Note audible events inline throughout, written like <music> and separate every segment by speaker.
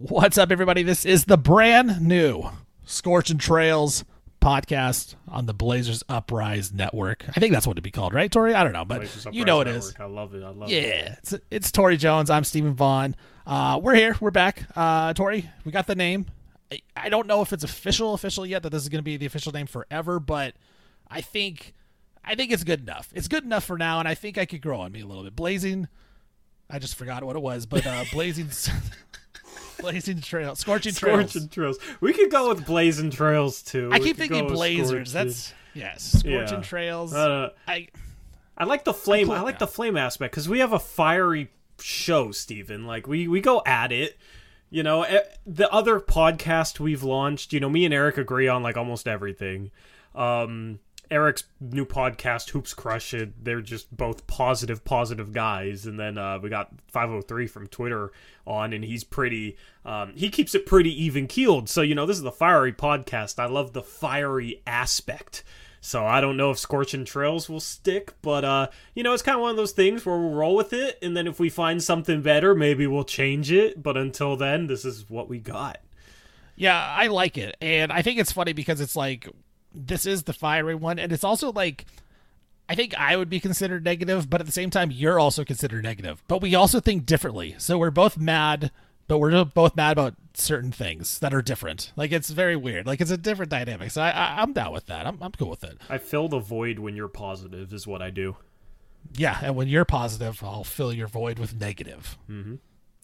Speaker 1: What's up, everybody? This is the brand new Scorching Trails podcast on the Blazers Uprise Network. I think that's what it'd be called, right, Torey? I don't know, but you know it
Speaker 2: Network.
Speaker 1: is.
Speaker 2: I love it. I love
Speaker 1: Yeah,
Speaker 2: it.
Speaker 1: it's, it's Torey Jones. I'm Steven Vaughan. Uh, we're here. We're back. Uh, Torey, we got the name. I, I don't know if it's official, official yet that this is going to be the official name forever, but I think, I think it's good enough. It's good enough for now, and I think I could grow on me a little bit. Blazing, I just forgot what it was, but uh, blazing, <laughs> <laughs> blazing trail, scorching trails.
Speaker 2: Scorching Trails. We could go with Blazing Trails too.
Speaker 1: I
Speaker 2: We
Speaker 1: keep thinking blazers. That's yes, scorching
Speaker 2: Yeah.
Speaker 1: trails.
Speaker 2: Uh,
Speaker 1: I
Speaker 2: I like the flame. I like
Speaker 1: that.
Speaker 2: the flame aspect because we have a fiery show, Steven. Like we we go at it. You know, eh, the other podcast we've launched. You know, me and Eric agree on like almost everything. Um, Eric's new podcast, Hoops Crush It. They're just both positive, positive guys. And then uh, we got 503 from Twitter on, and he's pretty. Um, he keeps it pretty even keeled. So you know, this is the fiery podcast. I love the fiery aspect. So I don't know if Scorching Trails will stick, but uh, you know, it's kind of one of those things where we'll roll with it, and then if we find something better, maybe we'll change it. But until then, this is what we got.
Speaker 1: Yeah, I like it. And I think it's funny because it's like this is the fiery one and it's also like I think I would be considered negative, but at the same time you're also considered negative. But we also think differently. So we're both mad, but we're both mad about certain things that are different. Like it's very weird. Like it's a different dynamic. So I, I I'm down with that. I'm I'm cool with it.
Speaker 2: I fill the void when you're positive, is what I do.
Speaker 1: Yeah, and when you're positive, I'll fill your void with negative.
Speaker 2: Mm-hmm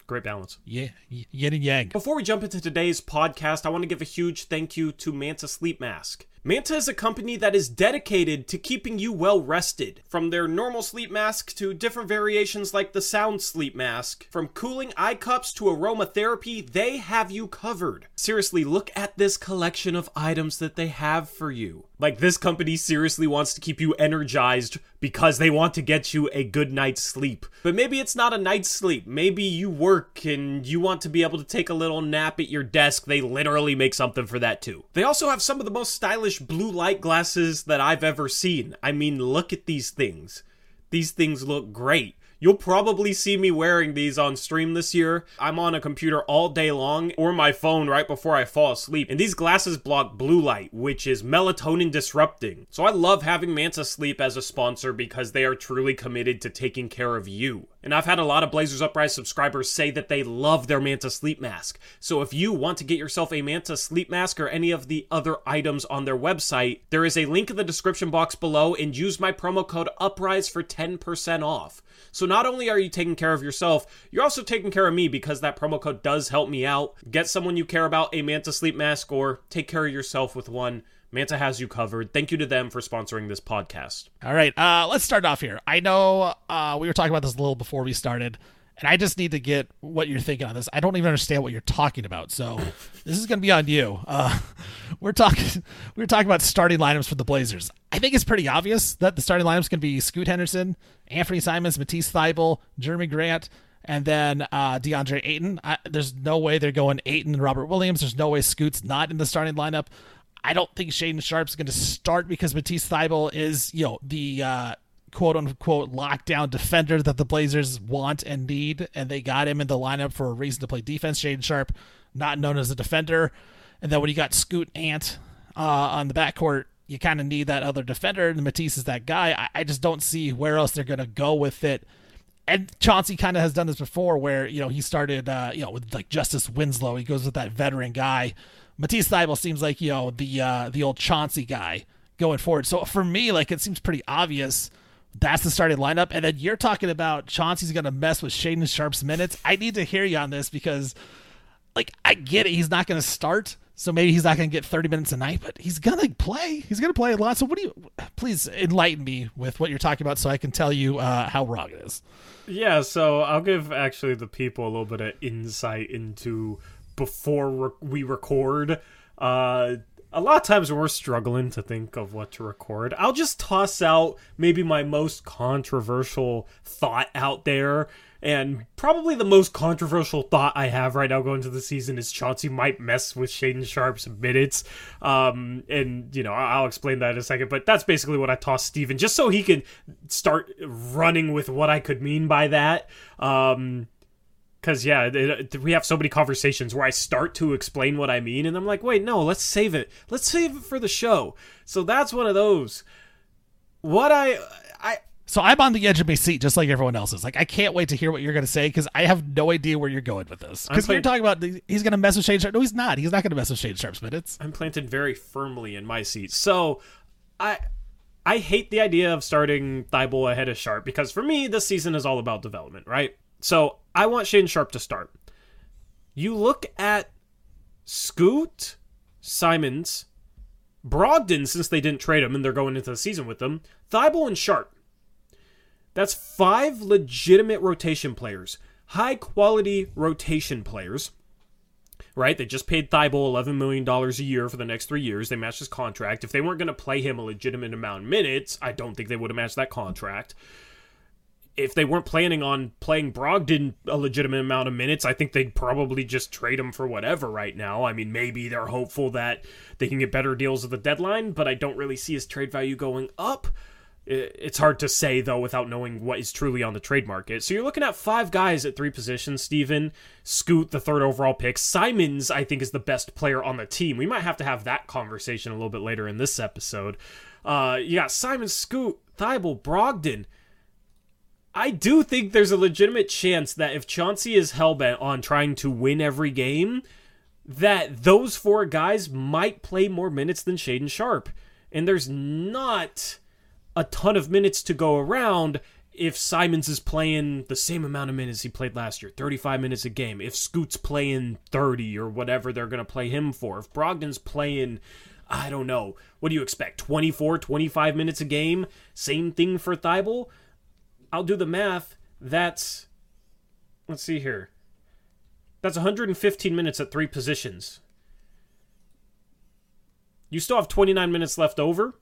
Speaker 2: Great balance.
Speaker 1: Yeah, yin and yang.
Speaker 2: Before we jump into today's podcast, I want to give a huge thank you to Manta Sleep Mask. Manta is a company that is dedicated to keeping you well rested. From their normal sleep mask to different variations like the sound sleep mask, from cooling eye cups to aromatherapy, they have you covered. Seriously, look at this collection of items that they have for you. Like, this company seriously wants to keep you energized because they want to get you a good night's sleep. But maybe it's not a night's sleep. Maybe you work and you want to be able to take a little nap at your desk. They literally make something for that too. They also have some of the most stylish blue light glasses that I've ever seen. I mean, look at these things. These things look great. You'll probably see me wearing these on stream this year. I'm on a computer all day long or my phone right before I fall asleep. And these glasses block blue light, which is melatonin disrupting. So I love having Manta Sleep as a sponsor because they are truly committed to taking care of you. And I've had a lot of Blazers Uprise subscribers say that they love their Manta Sleep Mask. So if you want to get yourself a Manta Sleep Mask or any of the other items on their website, there is a link in the description box below and use my promo code UPRISE for 10% off. So not only are you taking care of yourself, you're also taking care of me because that promo code does help me out. Get someone you care about a Manta Sleep Mask or take care of yourself with one. Manta has you covered. Thank you to them for sponsoring this podcast.
Speaker 1: All right, uh, let's start off here. I know uh, we were talking about this a little before we started, and I just need to get what you're thinking on this. I don't even understand what you're talking about, so this is going to be on you. Uh, <laughs> we're talking we were talking about starting lineups for the Blazers. I think it's pretty obvious that the starting lineups going to be Scoot Henderson, Anthony Simons, Matisse Thybulle, Jerami Grant, and then uh, DeAndre Ayton. I, there's no way they're going Ayton and Robert Williams. There's no way Scoot's not in the starting lineup. I don't think Shaedon Sharpe's going to start because Matisse Thybulle is, you know, the uh, quote unquote lockdown defender that the Blazers want and need, and they got him in the lineup for a reason to play defense. Shaedon Sharpe, not known as a defender, and then when you got Scoot Ant uh, on the backcourt, you kind of need that other defender, and Matisse is that guy. I, I just don't see where else they're to go with it and Chauncey kind of has done this before, where you know he started, uh, you know, with like Justice Winslow. He goes with that veteran guy. Matisse Thybulle seems like you know the uh, the old Chauncey guy going forward. So for me, like it seems pretty obvious that's the starting lineup. And then you're talking about Chauncey's going to mess with Shaedon Sharpe's minutes. I need to hear you on this because, like, I get it. He's not going to start. So maybe he's not going to get 30 minutes a night, but he's going to play. He's going to play a lot. So what do you, please enlighten me with what you're talking about so I can tell you uh, how wrong it is.
Speaker 2: Yeah, so I'll give actually the people a little bit of insight into before re- we record. Uh, a lot of times when we're struggling to think of what to record, I'll just toss out maybe my most controversial thought out there. And probably the most controversial thought I have right now going into the season is Chauncey might mess with Shaedon Sharpe's minutes. Um, and, you know, I'll explain that in a second. But that's basically what I tossed Steven, just so he can start running with what I could mean by that. Um, because yeah, it, we have so many conversations where I start to explain what I mean, and I'm like, wait, no, let's save it. Let's save it for the show. So that's one of those. What I I
Speaker 1: so I'm on the edge of my seat, just like everyone else is. Like, I can't wait to hear what you're going to say because I have no idea where you're going with this. Because you're talking about he's going to mess with Shane Sharp. No, he's not. He's not going to mess with Shane Sharp's minutes.
Speaker 2: I'm planted very firmly in my seat. So, I I hate the idea of starting Thybulle ahead of Sharp because for me, this season is all about development, right? So I want Shane Sharp to start. You look at Scoot, Simons, Brogdon, since they didn't trade him and they're going into the season with them, Thybulle and Sharp. That's five legitimate rotation players, high quality rotation players. Right? They just paid Thybulle $11 million a year for the next three years. They matched his contract. If they weren't going to play him a legitimate amount of minutes, I don't think they would have matched that contract. If they weren't planning on playing Brogdon a legitimate amount of minutes, I think they'd probably just trade him for whatever right now. I mean, maybe they're hopeful that they can get better deals at the deadline, but I don't really see his trade value going up. It's hard to say though without knowing what is truly on the trade market. So you're looking at five guys at three positions. Steven, Scoot, the third overall pick. Simons, I think, is the best player on the team. We might have to have that conversation a little bit later in this episode. Uh, you got Simon, Scoot, Thybulle, Brogdon. I do think there's a legitimate chance that if Chauncey is hellbent on trying to win every game, that those four guys might play more minutes than Shaedon Sharpe. And there's not a ton of minutes to go around if Simons is playing the same amount of minutes he played last year, 35 minutes a game, if Scoot's playing 30 or whatever they're going to play him for, if Brogdon's playing, I don't know, what do you expect, 24, 25 minutes a game? Same thing for Thybulle? I'll do the math. That's, let's see here. That's 115 minutes at three positions. You still have 29 minutes left over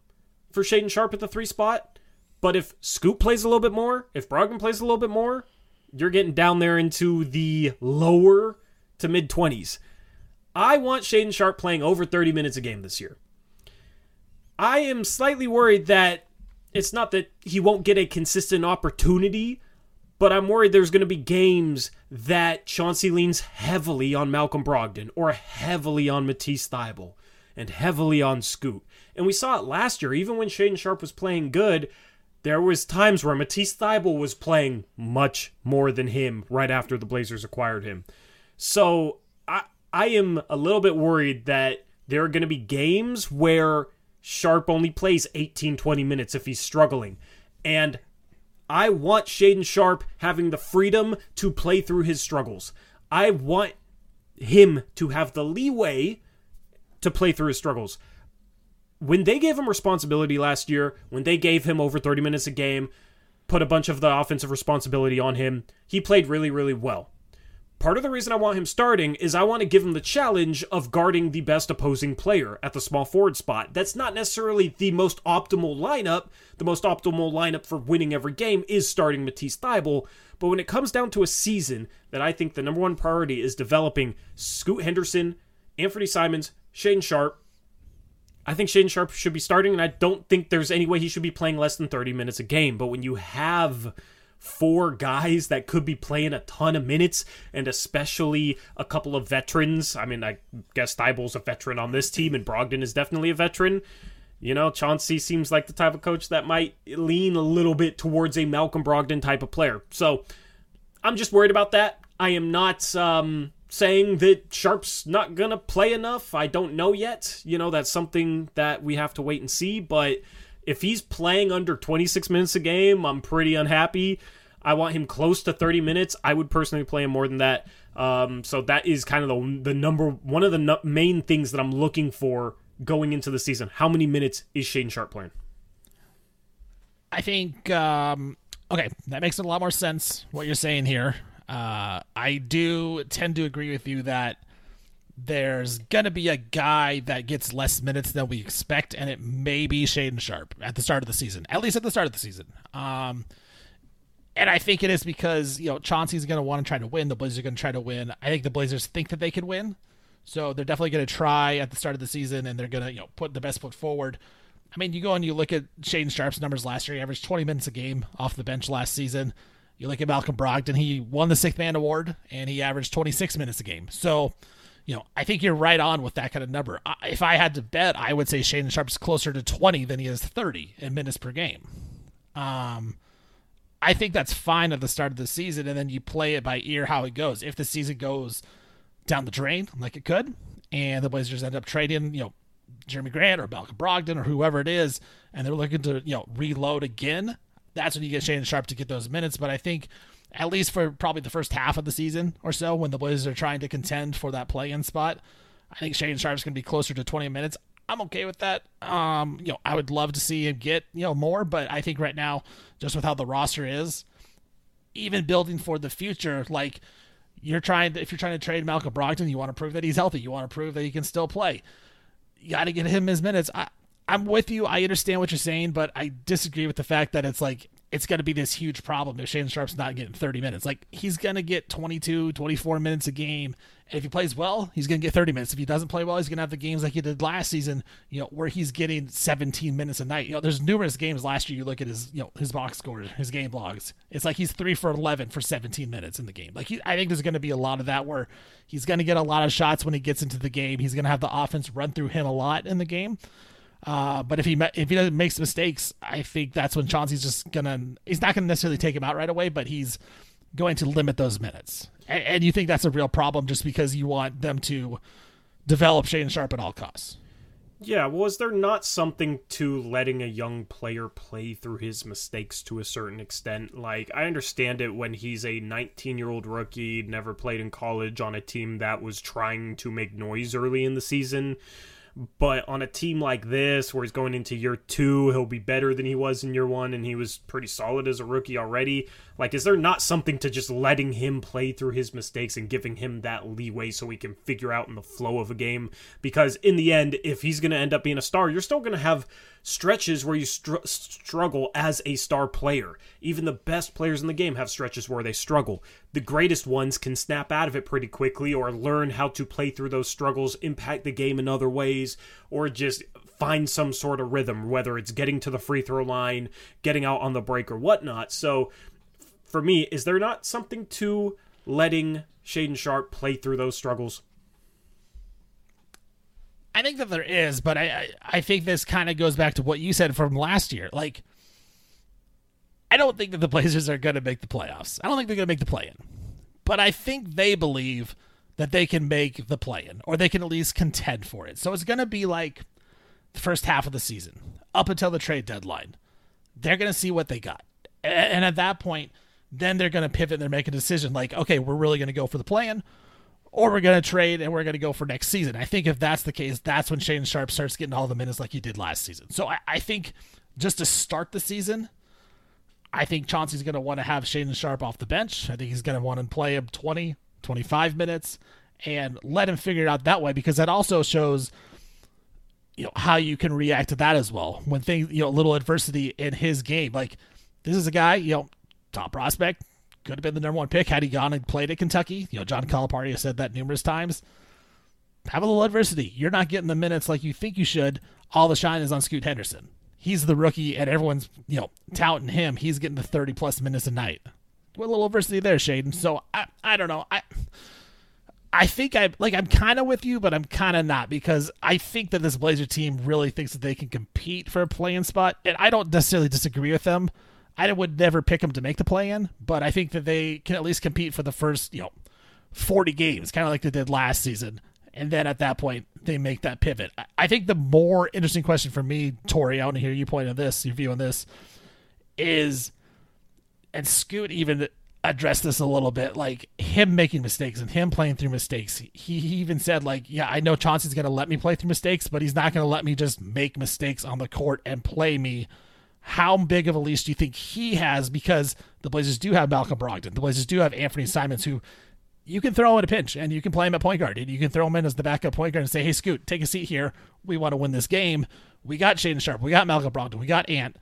Speaker 2: for Shaedon Sharpe at the three spot. But if Scoot plays a little bit more, if Brogdon plays a little bit more, you're getting down there into the lower to mid 20s. I want Shaedon Sharpe playing over 30 minutes a game this year. I am slightly worried that it's not that he won't get a consistent opportunity, but I'm worried there's going to be games that Chauncey leans heavily on Malcolm Brogdon or heavily on Matisse Thybulle and heavily on Scoot. And we saw it last year, even when Shaedon Sharpe was playing good, there was times where Matisse Thybulle was playing much more than him right after the Blazers acquired him. So I I am a little bit worried that there are going to be games where Sharp only plays 18, 20 minutes if he's struggling. And I want Shaedon Sharpe having the freedom to play through his struggles. I want him to have the leeway to play through his struggles. When they gave him responsibility last year, when they gave him over 30 minutes a game, put a bunch of the offensive responsibility on him, he played really, really well. Part of the reason I want him starting is I want to give him the challenge of guarding the best opposing player at the small forward spot. That's not necessarily the most optimal lineup. The most optimal lineup for winning every game is starting Matisse Thybulle. But when it comes down to a season that I think the number one priority is developing Scoot Henderson, Anthony Simons, Shane Sharp. I think Shane Sharp should be starting, and I don't think there's any way he should be playing less than 30 minutes a game. But when you have four guys that could be playing a ton of minutes, and especially a couple of veterans, I mean, I guess Thybulle's a veteran on this team, and Brogdon is definitely a veteran. You know, Chauncey seems like the type of coach that might lean a little bit towards a Malcolm Brogdon type of player. So I'm just worried about that. I am not um, saying that Sharp's not going to play enough. I don't know yet. You know, that's something that we have to wait and see. But if he's playing under 26 minutes a game, I'm pretty unhappy. I want him close to 30 minutes. I would personally play him more than that. Um, so that is kind of the, the number one of the no- main things that I'm looking for going into the season. How many minutes is Shane Sharp playing?
Speaker 1: I think um, okay, that makes a lot more sense what you're saying here. Uh, I do tend to agree with you that there's gonna be a guy that gets less minutes than we expect, and it may be Shaedon Sharpe at the start of the season, at least at the start of the season. Um, and I think it is because you know Chauncey's gonna want to try to win. The Blazers are gonna try to win. I think the Blazers think that they can win, so they're definitely gonna try at the start of the season, and they're gonna you know put the best foot forward. I mean, you go and you look at Shaedon Sharpe's numbers last year. He averaged 20 minutes a game off the bench last season. You look at Malcolm Brogdon, he won the sixth man award and he averaged 26 minutes a game. So, you know, I think you're right on with that kind of number. If I had to bet, I would say Shaedon Sharpe's closer to 20 than he is 30 in minutes per game. Um, I think that's fine at the start of the season, and then you play it by ear how it goes. If the season goes down the drain like it could, and the Blazers end up trading, you know, Jerami Grant or Malcolm Brogdon or whoever it is, and they're looking to you know reload again, that's when you get Shaedon Sharpe to get those minutes. But I think at least for probably the first half of the season or so, when the Blazers are trying to contend for that play-in spot, I think Shaedon Sharpe's going to be closer to 20 minutes. I'm okay with that. Um, you know, I would love to see him get you know more, but I think right now, just with how the roster is, even building for the future, like you're trying to, if you're trying to trade Malcolm Brogdon, you want to prove that he's healthy. You want to prove that he can still play. You got to get him his minutes. I, I'm with you. I understand what you're saying, but I disagree with the fact that it's like it's going to be this huge problem if Shaedon Sharpe's not getting 30 minutes. Like he's going to get 22, 24 minutes a game. And if he plays well, he's going to get 30 minutes. If he doesn't play well, he's going to have the games like he did last season, you know, where he's getting 17 minutes a night. You know, there's numerous games last year. You look at his, you know, his box scores, his game logs. It's like he's three for 11 for 17 minutes in the game. Like he, I think there's going to be a lot of that where he's going to get a lot of shots when he gets into the game. He's going to have the offense run through him a lot in the game. Uh, but if he if he doesn't makes mistakes, I think that's when Chauncey's just gonna he's not gonna necessarily take him out right away, but he's going to limit those minutes. And, and you think that's a real problem just because you want them to develop Shane Sharp at all costs.
Speaker 2: Yeah, was there not something to letting a young player play through his mistakes to a certain extent? Like, I understand it when he's a 19 year old rookie, never played in college on a team that was trying to make noise early in the season. But on a team like this, where he's going into year two, he'll be better than he was in year one, and he was pretty solid as a rookie already. Like, is there not something to just letting him play through his mistakes and giving him that leeway so he can figure out in the flow of a game? Because in the end, if he's going to end up being a star, you're still going to have stretches where you str- struggle as a star player. Even the best players in the game have stretches where they struggle. The greatest ones can snap out of it pretty quickly or learn how to play through those struggles, impact the game in other ways, or just find some sort of rhythm, whether it's getting to the free throw line, getting out on the break, or whatnot. So, for me, is there not something to letting Shaedon Sharpe play through those struggles?
Speaker 1: I think that there is, but I I, think this kind of goes back to what you said from last year. Like, I don't think that the <laughs> Blazers are going to make the playoffs. I don't think they're going to make the play in, but I think they believe that they can make the play in, or they can at least contend for it. So it's going to be like the first half of the season up until the trade deadline. They're going to see what they got, and at that point then they're going to pivot and they're making a decision like, okay, we're really going to go for the plan, or we're going to trade and we're going to go for next season. I think if that's the case, that's when Shaedon Sharpe starts getting all the minutes like he did last season. So I, I think just to start the season, I think Chauncey's going to want to have Shaedon Sharpe off the bench. I think he's going to want to play him 20, 25 minutes and let him figure it out that way because that also shows you know how you can react to that as well when things you know a little adversity in his game like this is a guy you know top prospect. Could have been the number one pick had he gone and played at Kentucky. You know, John Calipari has said that numerous times. Have a little adversity. You're not getting the minutes like you think you should. All the shine is on Scoot Henderson. He's the rookie, and everyone's you know touting him. He's getting the 30 plus minutes a night. What a little adversity there, Shaedon. So I, I don't know. I, I think I like I'm kind of with you, but I'm kind of not because I think that this Blazer team really thinks that they can compete for a playing spot, and I don't necessarily disagree with them. I would never pick them to make the play in, but I think that they can at least compete for the first, you know, 40 games, kind of like they did last season. And then at that point, they make that pivot. I think the more interesting question for me, Torey, I want to hear you point on this, your view on this, is, and Scoot even addressed this a little bit, like him making mistakes and him playing through mistakes. He, he even said, like, yeah, I know Chauncey's going to let me play through mistakes, but he's not going to let me just make mistakes on the court and play me how big of a leash do you think he has? Because the Blazers do have Malcolm Brogdon. The Blazers do have Anthony Simons, who you can throw in a pinch and you can play him at point guard. And you can throw him in as the backup point guard and say, hey, Scoot, take a seat here. We want to win this game. We got Shaedon Sharpe. We got Malcolm Brogdon. We got Ant.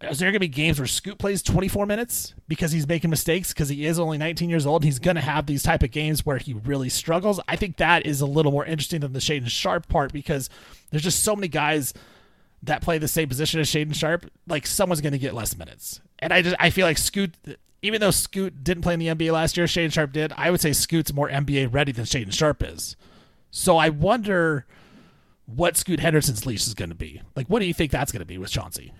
Speaker 1: Is there going to be games where Scoot plays 24 minutes because he's making mistakes because he is only 19 years old? He's going to have these type of games where he really struggles. I think that is a little more interesting than the Shaedon Sharpe part because there's just so many guys – that play the same position as Shaedon Sharpe, like someone's going to get less minutes. And I just I feel like Scoot even though Scoot didn't play in the NBA last year, Shaedon Sharpe did. I would say Scoot's more NBA ready than Shaedon Sharpe is. So I wonder what Scoot Henderson's leash is going to be. Like, what do you think that's going to be with Chauncey?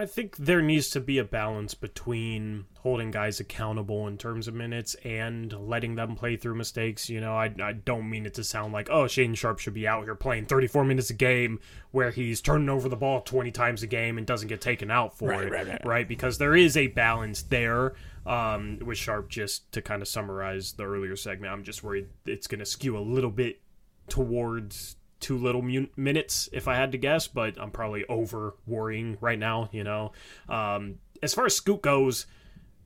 Speaker 2: I think there needs to be a balance between holding guys accountable in terms of minutes and letting them play through mistakes. You know, I, I don't mean it to sound like, oh, Shane Sharp should be out here playing 34 minutes a game where he's turning over the ball 20 times a game and doesn't get taken out for
Speaker 1: Right,
Speaker 2: it.
Speaker 1: right, right.
Speaker 2: right? Because there is a balance there um, with Sharp, just to kind of summarize the earlier segment. I'm just worried it's going to skew a little bit towards too little minutes if I had to guess, but I'm probably over worrying right now, you know. Um, as far as Scoot goes,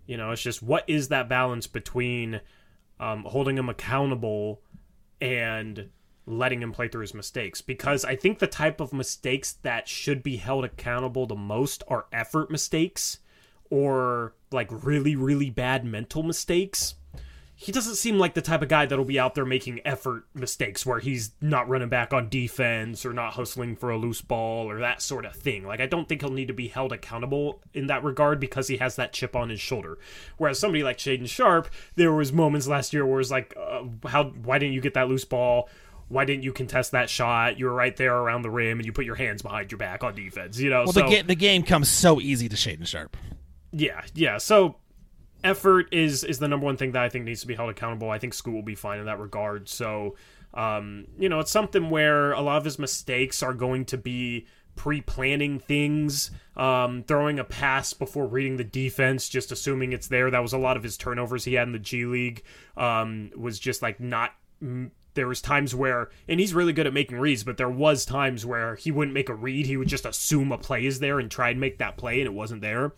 Speaker 2: you know, it's just what is that balance between um, holding him accountable and letting him play through his mistakes? Because I think the type of mistakes that should be held accountable the most are effort mistakes or like really, really bad mental mistakes he doesn't seem like the type of guy that'll be out there making effort mistakes where he's not running back on defense or not hustling for a loose ball or that sort of thing. Like I don't think he'll need to be held accountable in that regard because he has that chip on his shoulder. Whereas somebody like Shaedon Sharpe, there was moments last year where it was like, uh, how why didn't you get that loose ball? Why didn't you contest that shot? You were right there around the rim and you put your hands behind your back on defense. You know,
Speaker 1: Well,
Speaker 2: so
Speaker 1: the, ga- the game comes so easy to Shaedon Sharpe.
Speaker 2: yeah, yeah. So effort is is the number one thing that I think needs to be held accountable. I think Scoot will be fine in that regard. So, um, you know, it's something where a lot of his mistakes are going to be pre-planning things, um, throwing a pass before reading the defense, just assuming it's there. That was a lot of his turnovers he had in the G League. Um, was just like not. There was times where, and he's really good at making reads, but there was times where he wouldn't make a read. He would just assume a play is there and try and make that play, and it wasn't there.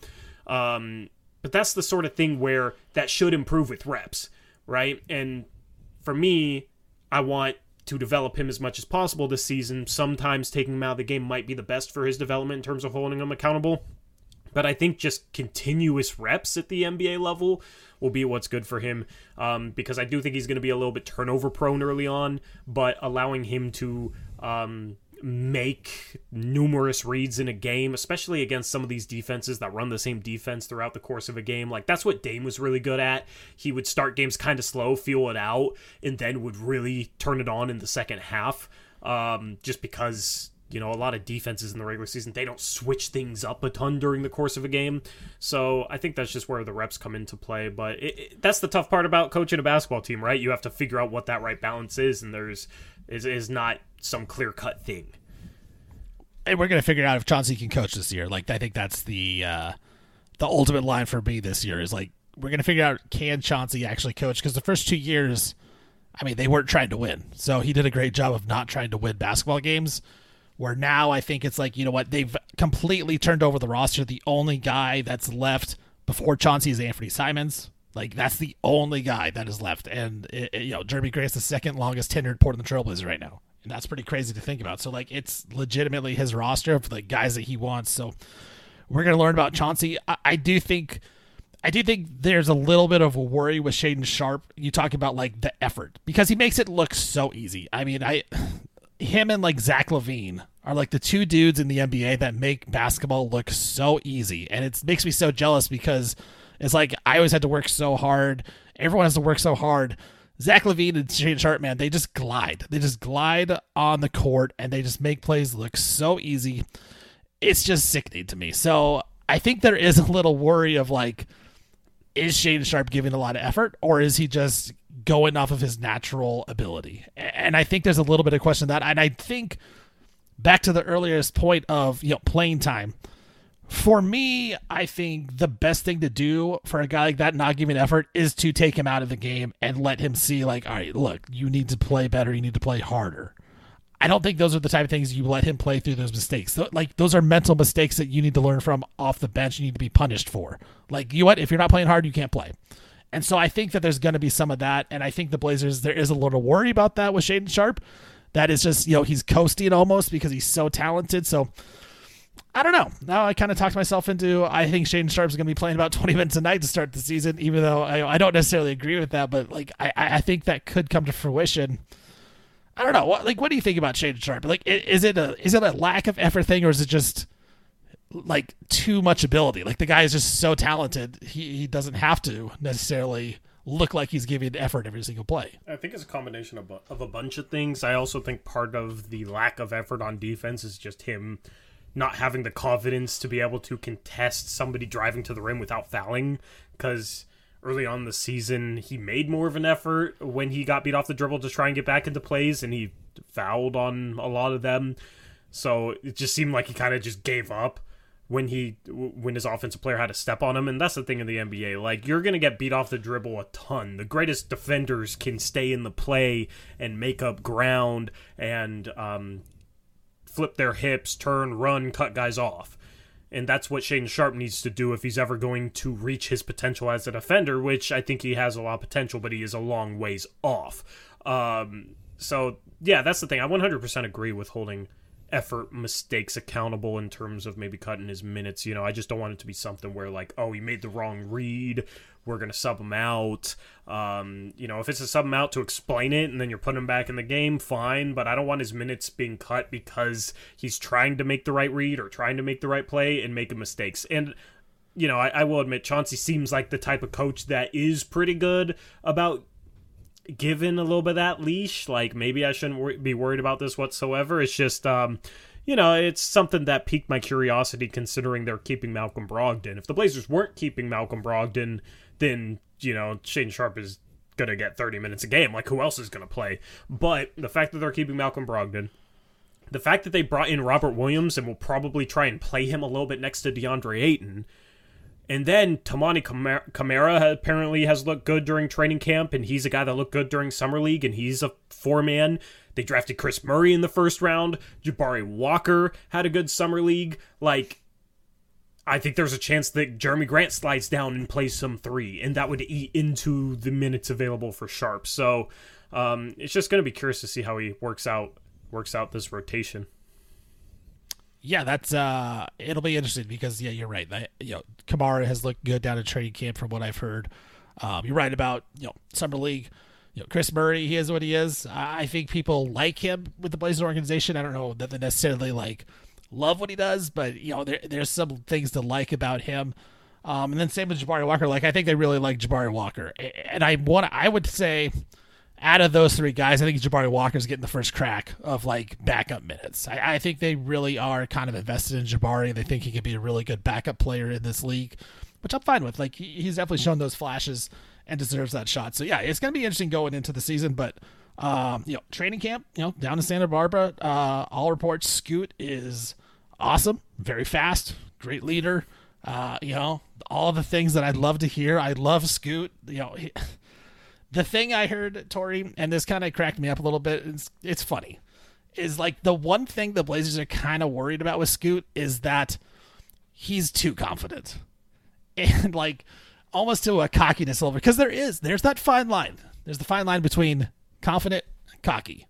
Speaker 2: Um, but that's the sort of thing where that should improve with reps, right? And for me, I want to develop him as much as possible this season. Sometimes taking him out of the game might be the best for his development in terms of holding him accountable. But I think just continuous reps at the NBA level will be what's good for him um, because I do think he's going to be a little bit turnover prone early on, but allowing him to um, make numerous reads in a game, especially against some of these defenses that run the same defense throughout the course of a game. Like that's what Dame was really good at. He would start games kind of slow, feel it out, and then would really turn it on in the second half. Um, just because you know a lot of defenses in the regular season they don't switch things up a ton during the course of a game. So I think that's just where the reps come into play. But it, it, that's the tough part about coaching a basketball team, right? You have to figure out what that right balance is, and there's is is not some clear cut thing.
Speaker 1: and we're gonna figure out if Chauncey can coach this year. Like I think that's the uh, the ultimate line for me this year is like we're gonna figure out can Chauncey actually coach because the first two years, I mean they weren't trying to win, so he did a great job of not trying to win basketball games. Where now I think it's like you know what they've completely turned over the roster. The only guy that's left before Chauncey is Anthony Simons. Like that's the only guy that is left, and it, it- you know Jerami Grant's the second longest tenured Portland Trailblazers right now, and that's pretty crazy to think about. So like it's legitimately his roster of the guys that he wants. So we're gonna learn about Chauncey. I, I do think, I do think there's a little bit of a worry with Shaedon Sharpe. You talk about like the effort because he makes it look so easy. I mean, I, <sighs> him and like Zach LaVine are like the two dudes in the NBA that make basketball look so easy, and it makes me so jealous because it's like I always had to work so hard. Everyone has to work so hard. Zach LaVine and Shane Sharp, man, they just glide. They just glide on the court and they just make plays look so easy. It's just sickening to me. So I think there is a little worry of like, is Shane Sharp giving a lot of effort or is he just going off of his natural ability? And I think there's a little bit of question that. And I think back to the earliest point of you know playing time. For me, I think the best thing to do for a guy like that not giving effort is to take him out of the game and let him see like, all right, look, you need to play better, you need to play harder. I don't think those are the type of things you let him play through those mistakes. Like those are mental mistakes that you need to learn from off the bench. You need to be punished for. Like you know what? If you're not playing hard, you can't play. And so I think that there's going to be some of that. And I think the Blazers there is a little worry about that with Shaedon Sharpe. That is just you know he's coasting almost because he's so talented. So I don't know. Now I kind of talked myself into I think Shaedon Sharpe is going to be playing about <laughs> 20 minutes a night to start the season, even though I, I don't necessarily agree with that. But like I, I think that could come to fruition. I don't know. What like what do you think about Shaedon Sharpe? Like is it a is it a lack of effort thing or is it just like too much ability. Like the guy is just so talented, he, he doesn't have to necessarily look like he's giving effort every single play.
Speaker 2: I think it's a combination of, of a bunch of things. I also think part of the lack of effort on defense is just him not having the confidence to be able to contest somebody driving to the rim without fouling because early on the season he made more of an effort when he got beat off the dribble to try and get back into plays and he fouled on a lot of them. So it just seemed like he kind of just gave up when he when his offensive player had to step on him and that's the thing in the NBA like you're going to get beat off the dribble a ton. The greatest defenders can stay in the play and make up ground and um, flip their hips turn run cut guys off. And that's what Shaedon Sharpe needs to do if he's ever going to reach his potential as a defender which I think he has a lot of potential but he is a long ways off. Um, so yeah that's the thing. I 100% agree with holding effort mistakes accountable in terms of maybe cutting his minutes. You know, I just don't want it to be something where like, oh, he made the wrong read. We're gonna sub him out. Um, you know, if it's a sub him out to explain it and then you're putting him back in the game, fine. But I don't want his minutes being cut because he's trying to make the right read or trying to make the right play and making mistakes. And you know, I, I will admit Chauncey seems like the type of coach that is pretty good about given a little bit of that leash. Like maybe I shouldn't wor- be worried about this whatsoever. It's just, um, you know, it's something that piqued my curiosity considering they're keeping Malcolm Brogdon. If the Blazers weren't keeping Malcolm Brogdon, then you know Shane Sharp is gonna get 30 minutes a game. Like who else is gonna play? But the fact that they're keeping Malcolm Brogdon. The fact that they brought in Robert Williams and will probably try and play him a little bit next to DeAndre Ayton, and then Toumani Camara apparently has looked good during training camp, and he's a guy that looked good during summer league, and he's a four man. They drafted Kris Murray in the first round. Jabari Walker had a good summer league. Like, I think there's a chance that Jerami Grant slides down and plays some three, and that would eat into the minutes available for Sharp. So um, it's just going to be curious to see how he works out works out this rotation
Speaker 1: yeah, that's uh, it'll be interesting because yeah, you're right. you know, Camara has looked good down at training camp from what I've heard. Um, you're right about you know summer league. You know, Kris Murray, he is what he is. I think people like him with the Blazers organization. I don't know that they necessarily like love what he does, but you know, there, there's some things to like about him. Um, and then same with Jabari Walker. Like I think they really like Jabari Walker, and I want I would say out of those three guys, I think Jabari Walker's getting the first crack of like backup minutes. I, I, think they really are kind of invested in Jabari. They think he could be a really good backup player in this league, which I'm fine with. Like he, he's definitely shown those flashes and deserves that shot. So yeah, it's gonna be interesting going into the season. But um, you know, training camp, you know, down in Santa Barbara, uh, all reports Scoot is awesome, very fast, great leader. Uh, you know, all the things that I'd love to hear. I love Scoot. You know. He, the thing I heard, Torey, and this kind of cracked me up a little bit, it's, it's funny, is like the one thing the Blazers are kind of worried about with Scoot is that he's too confident. <laughs> And like almost to a cockiness level, because there is, there's that fine line. There's the fine line between confident cocky.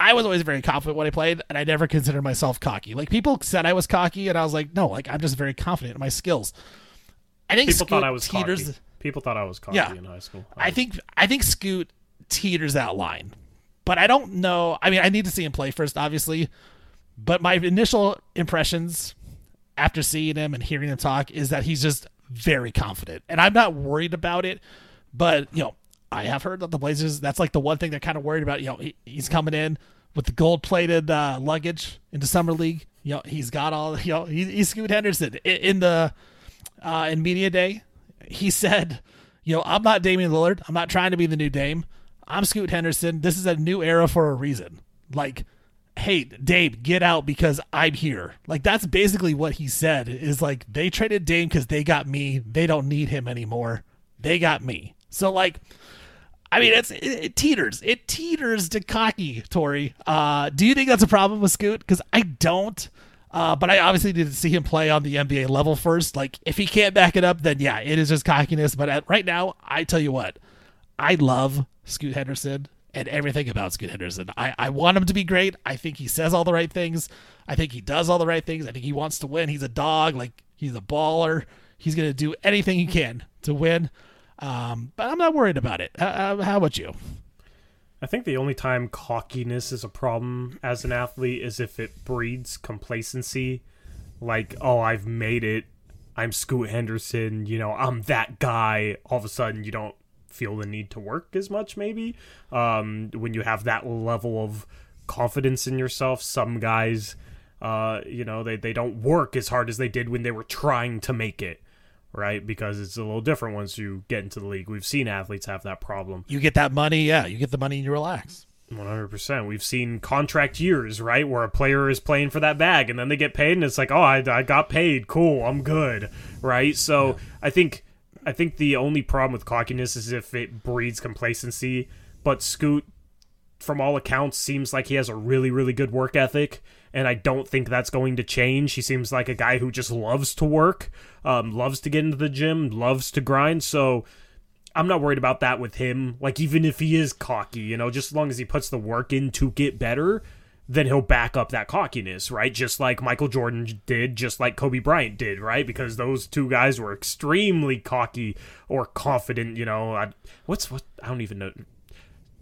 Speaker 1: I was always very confident when I played, and I never considered myself cocky. Like people said I was cocky, and I was like, no, like I'm just very confident in my skills. I think
Speaker 2: people Scoot thought I was teeters, cocky. People thought I was cocky yeah. in high school.
Speaker 1: I, I think I think Scoot teeters that line, but I don't know. I mean, I need to see him play first, obviously. But my initial impressions after seeing him and hearing him talk is that he's just very confident, and I'm not worried about it. But you know, I have heard that the Blazers. That's like the one thing they're kind of worried about. You know, he, he's coming in with the gold-plated uh, luggage into summer league. You know, he's got all. You know, he, he's Scoot Henderson in, in the uh, in media day he said, you know, I'm not Damian Lillard. I'm not trying to be the new Dame. I'm Scoot Henderson. This is a new era for a reason. Like, hey, Dame, get out because I'm here. Like, that's basically what he said is like, they traded Dame because they got me. They don't need him anymore. They got me. So, like, I mean, it's it, it teeters. It teeters to cocky, Torey. Uh, do you think that's a problem with Scoot? Because I don't. Uh, but I obviously need to see him play on the NBA level first. Like, if he can't back it up, then yeah, it is just cockiness. But at, right now, I tell you what, I love Scoot Henderson and everything about Scoot Henderson. I, I want him to be great. I think he says all the right things. I think he does all the right things. I think he wants to win. He's a dog. Like, he's a baller. He's going to do anything he can to win. Um, but I'm not worried about it. How about you?
Speaker 2: I think the only time cockiness is a problem as an athlete is if it breeds complacency like, oh, I've made it. I'm Scoot Henderson. You know, I'm that guy. All of a sudden, you don't feel the need to work as much. Maybe um, when you have that level of confidence in yourself. Some guys, uh, you know, they they don't work as hard as they did when they were trying to make it. Right, because it's a little different once you get into the league. We've seen athletes have that problem.
Speaker 1: You get that money, yeah. You get the money and you relax.
Speaker 2: One hundred percent. We've seen contract years, right, where a player is playing for that bag, and then they get paid, and it's like, oh, I, I got paid, cool, I'm good, right? So yeah. I think, I think the only problem with cockiness is if it breeds complacency. But Scoot, from all accounts, seems like he has a really, really good work ethic, and I don't think that's going to change. He seems like a guy who just loves to work, um, loves to get into the gym, loves to grind. So I'm not worried about that with him. Like even if he is cocky, you know, just as long as he puts the work in to get better, then he'll back up that cockiness, right? Just like Michael Jordan did, just like Kobe Bryant did, right? Because those two guys were extremely cocky or confident, you know. I, what's what I don't even know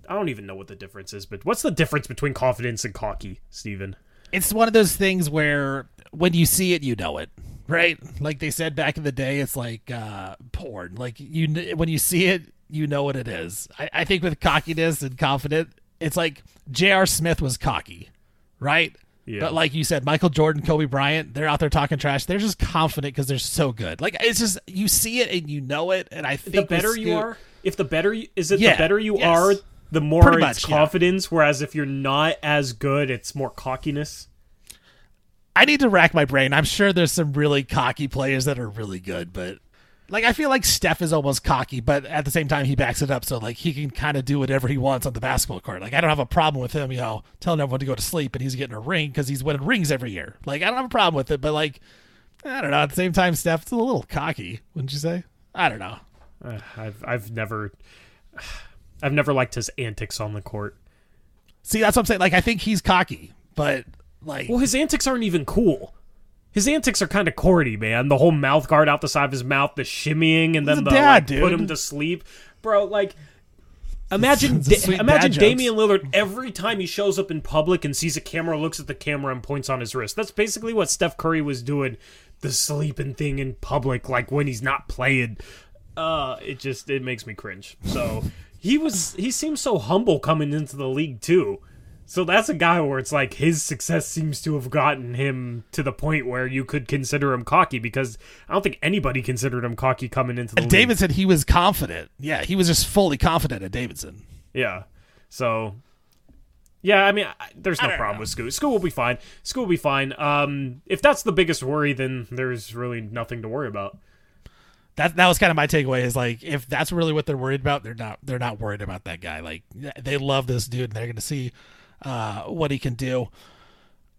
Speaker 2: I don't even know what the difference is, but what's the difference between confidence and cocky, Steven?
Speaker 1: It's one of those things where when you see it, you know it, right? Like they said back in the day, it's like uh, porn. Like you, when you see it, you know what it is. I, I think with cockiness and confident, it's like J.R. Smith was cocky, right? Yeah. But like you said, Michael Jordan, Kobe Bryant, they're out there talking trash. They're just confident because they're so good. Like it's just you see it and you know it. And I think
Speaker 2: the better you are, if the better is it, yeah, the better you yes. are, the more Pretty it's much, confidence. Yeah. Whereas if you're not as good, it's more cockiness.
Speaker 1: I need to rack my brain. I'm sure there's some really cocky players that are really good, but like I feel like Steph is almost cocky, but at the same time he backs it up, so like he can kind of do whatever he wants on the basketball court. Like I don't have a problem with him, you know, telling everyone to go to sleep and he's getting a ring because he's winning rings every year. Like I don't have a problem with it, but like I don't know. At the same time, Steph's a little cocky, wouldn't you say? I don't know.
Speaker 2: Uh, I've I've never I've never liked his antics on the court.
Speaker 1: See, that's what I'm saying. Like, I think he's cocky, but like,
Speaker 2: well, his antics aren't even cool. His antics are kind of corny, man. The whole mouth guard out the side of his mouth, the shimmying, and then the dad, like, put him to sleep, bro. Like, imagine, da- imagine Damian Lillard every time he shows up in public and sees a camera, looks at the camera and points on his wrist. That's basically what Steph Curry was doing, the sleeping thing in public, like when he's not playing. Uh, it just it makes me cringe. So he was he seems so humble coming into the league too. So that's a guy where it's like his success seems to have gotten him to the point where you could consider him cocky because I don't think anybody considered him cocky coming into the
Speaker 1: and
Speaker 2: league.
Speaker 1: David said he was confident. Yeah, he was just fully confident at Davidson.
Speaker 2: Yeah. So yeah, I mean, there's no problem know. with Scoot. Scoot will be fine. Scoot will be fine. Um, if that's the biggest worry, then there's really nothing to worry about
Speaker 1: that that was kind of my takeaway is like if that's really what they're worried about they're not they're not worried about that guy. Like they love this dude and they're going to see uh, what he can do.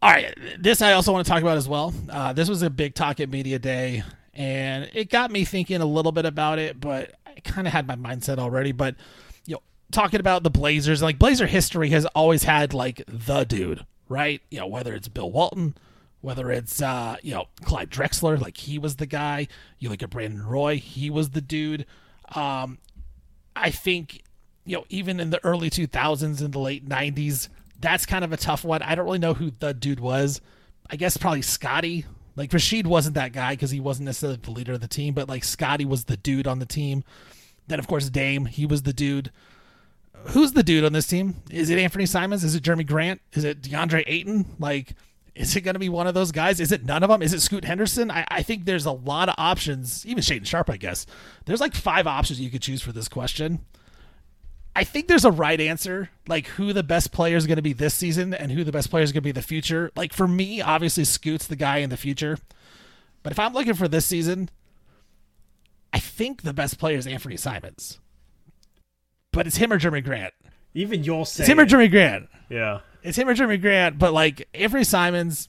Speaker 1: All right this i also want to talk about as well. Uh, this was a big talk at media day and it got me thinking a little bit about it but i kind of had my mindset already. But you know talking about the blazers like blazer history has always had like the dude right? You know whether it's bill walton whether it's uh, you know Clyde Drexler, like he was the guy. You look at Brandon Roy, he was the dude. Um, I think you know even in the early 2000s and the late 90s, that's kind of a tough one. I don't really know who the dude was. I guess probably Scotty. Like Rasheed wasn't that guy because he wasn't necessarily the leader of the team, but like Scotty was the dude on the team. Then of course Dame, he was the dude. Who's the dude on this team? Is it Anthony Simons? Is it Jerami Grant? Is it DeAndre Ayton? Like is it going to be one of those guys? Is it none of them? Is it Scoot Henderson? I, I think there's a lot of options, even Shaedon Sharpe, I guess. There's like five options you could choose for this question. I think there's a right answer, like who the best player is going to be this season and who the best player is going to be the future. Like for me, obviously Scoot's the guy in the future. But if I'm looking for this season, I think the best player is Anthony Simons. But it's him or Jerami Grant.
Speaker 2: Even you'll say
Speaker 1: it's him or Jerami Grant.
Speaker 2: Yeah.
Speaker 1: It's him or Jerami Grant, but like Avery Simons,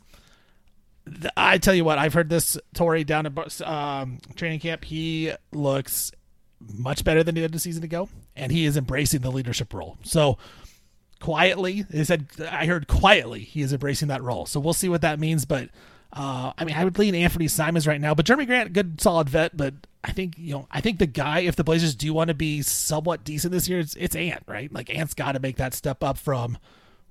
Speaker 1: I tell you what, I've heard this Torey down at um, training camp. He looks much better than he did a season ago, and he is embracing the leadership role. So quietly, he said, I heard quietly he is embracing that role. So we'll see what that means. But uh, I mean, I would lean Anthony Simons right now, but Jerami Grant, good solid vet. But I think you know, I think the guy, if the Blazers do want to be somewhat decent this year, it's, it's Ant, right? Like Ant's got to make that step up from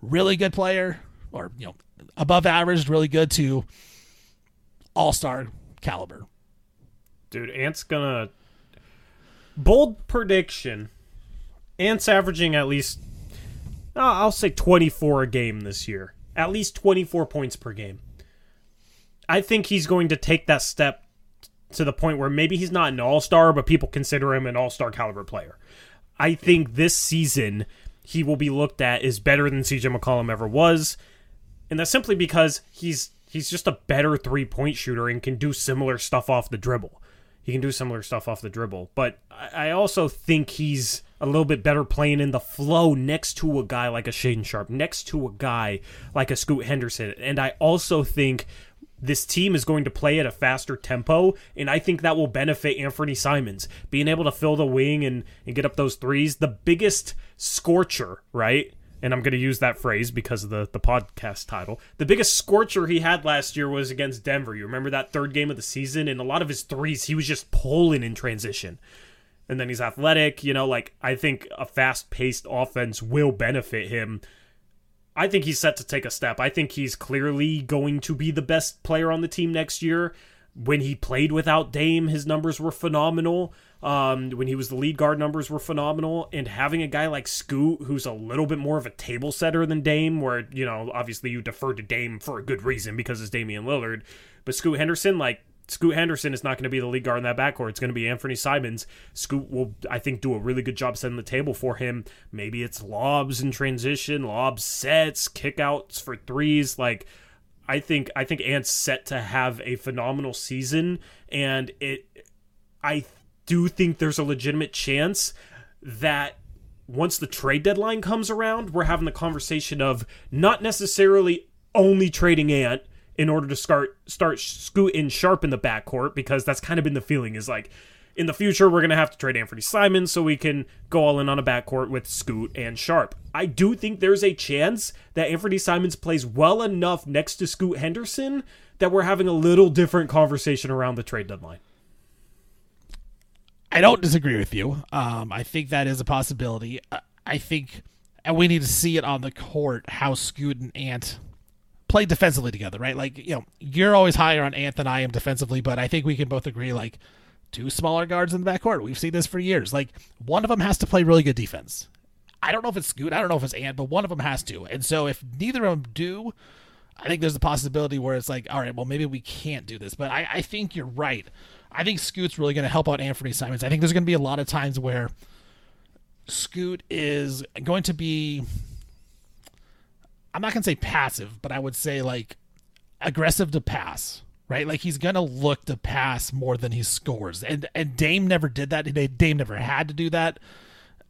Speaker 1: really good player or you know above average, really good to all star caliber.
Speaker 2: Dude, Ant's gonna bold prediction. Ant's averaging at least uh, I'll say 24 a game this year. At least 24 points per game. I think he's going to take that step to the point where maybe he's not an all-star, but people consider him an all-star caliber player. I think this season he will be looked at as better than CJ McCollum ever was. And that's simply because he's he's just a better three-point shooter and can do similar stuff off the dribble. He can do similar stuff off the dribble. But I also think he's a little bit better playing in the flow next to a guy like a Shaedon Sharpe, next to a guy like a Scoot Henderson. And I also think this team is going to play at a faster tempo, and I think that will benefit Anthony Simons being able to fill the wing and, and get up those threes. The biggest scorcher, right? And I'm going to use that phrase because of the, the podcast title. The biggest scorcher he had last year was against Denver. You remember that third game of the season? And a lot of his threes, he was just pulling in transition. And then he's athletic. You know, like, I think a fast paced offense will benefit him I think he's set to take a step. I think he's clearly going to be the best player on the team next year. When he played without Dame, his numbers were phenomenal. Um, when he was the lead guard, numbers were phenomenal. And having a guy like Scoot, who's a little bit more of a table setter than Dame, where, you know, obviously you defer to Dame for a good reason because it's Damian Lillard. But Scoot Henderson, like, Scoot Henderson is not going to be the lead guard in that backcourt. It's going to be Anthony Simons. Scoot will, I think, do a really good job setting the table for him. Maybe it's lobs in transition, lob sets, kickouts for threes. Like, I think, I think Ant's set to have a phenomenal season, and it, I do think there's a legitimate chance that once the trade deadline comes around, we're having the conversation of not necessarily only trading Ant in order to start start Scoot and Sharpe in the backcourt because that's kind of been the feeling is like in the future we're gonna have to trade Anthony Simons so we can go all in on a backcourt with Scoot and Sharpe. I do think there's a chance that Anthony Simons plays well enough next to Scoot Henderson that we're having a little different conversation around the trade deadline.
Speaker 1: I don't disagree with you. Um, I think that is a possibility. I think, and we need to see it on the court how Scoot and Ant play defensively together, right? Like, you know, you're always higher on Ant than I am defensively, but I think we can both agree, like, two smaller guards in the backcourt. We've seen this for years. Like, one of them has to play really good defense. I don't know if it's Scoot, I don't know if it's Ant, but one of them has to. And so if neither of them do, I think there's a possibility where it's like, all right, well, maybe we can't do this. But I, I think you're right. I think Scoot's really going to help out Anthony Simons. I think there's going to be a lot of times where Scoot is going to be I'm not gonna say passive, but I would say like aggressive to pass, right? Like he's gonna look to pass more than he scores, and and Dame never did that. Dame never had to do that.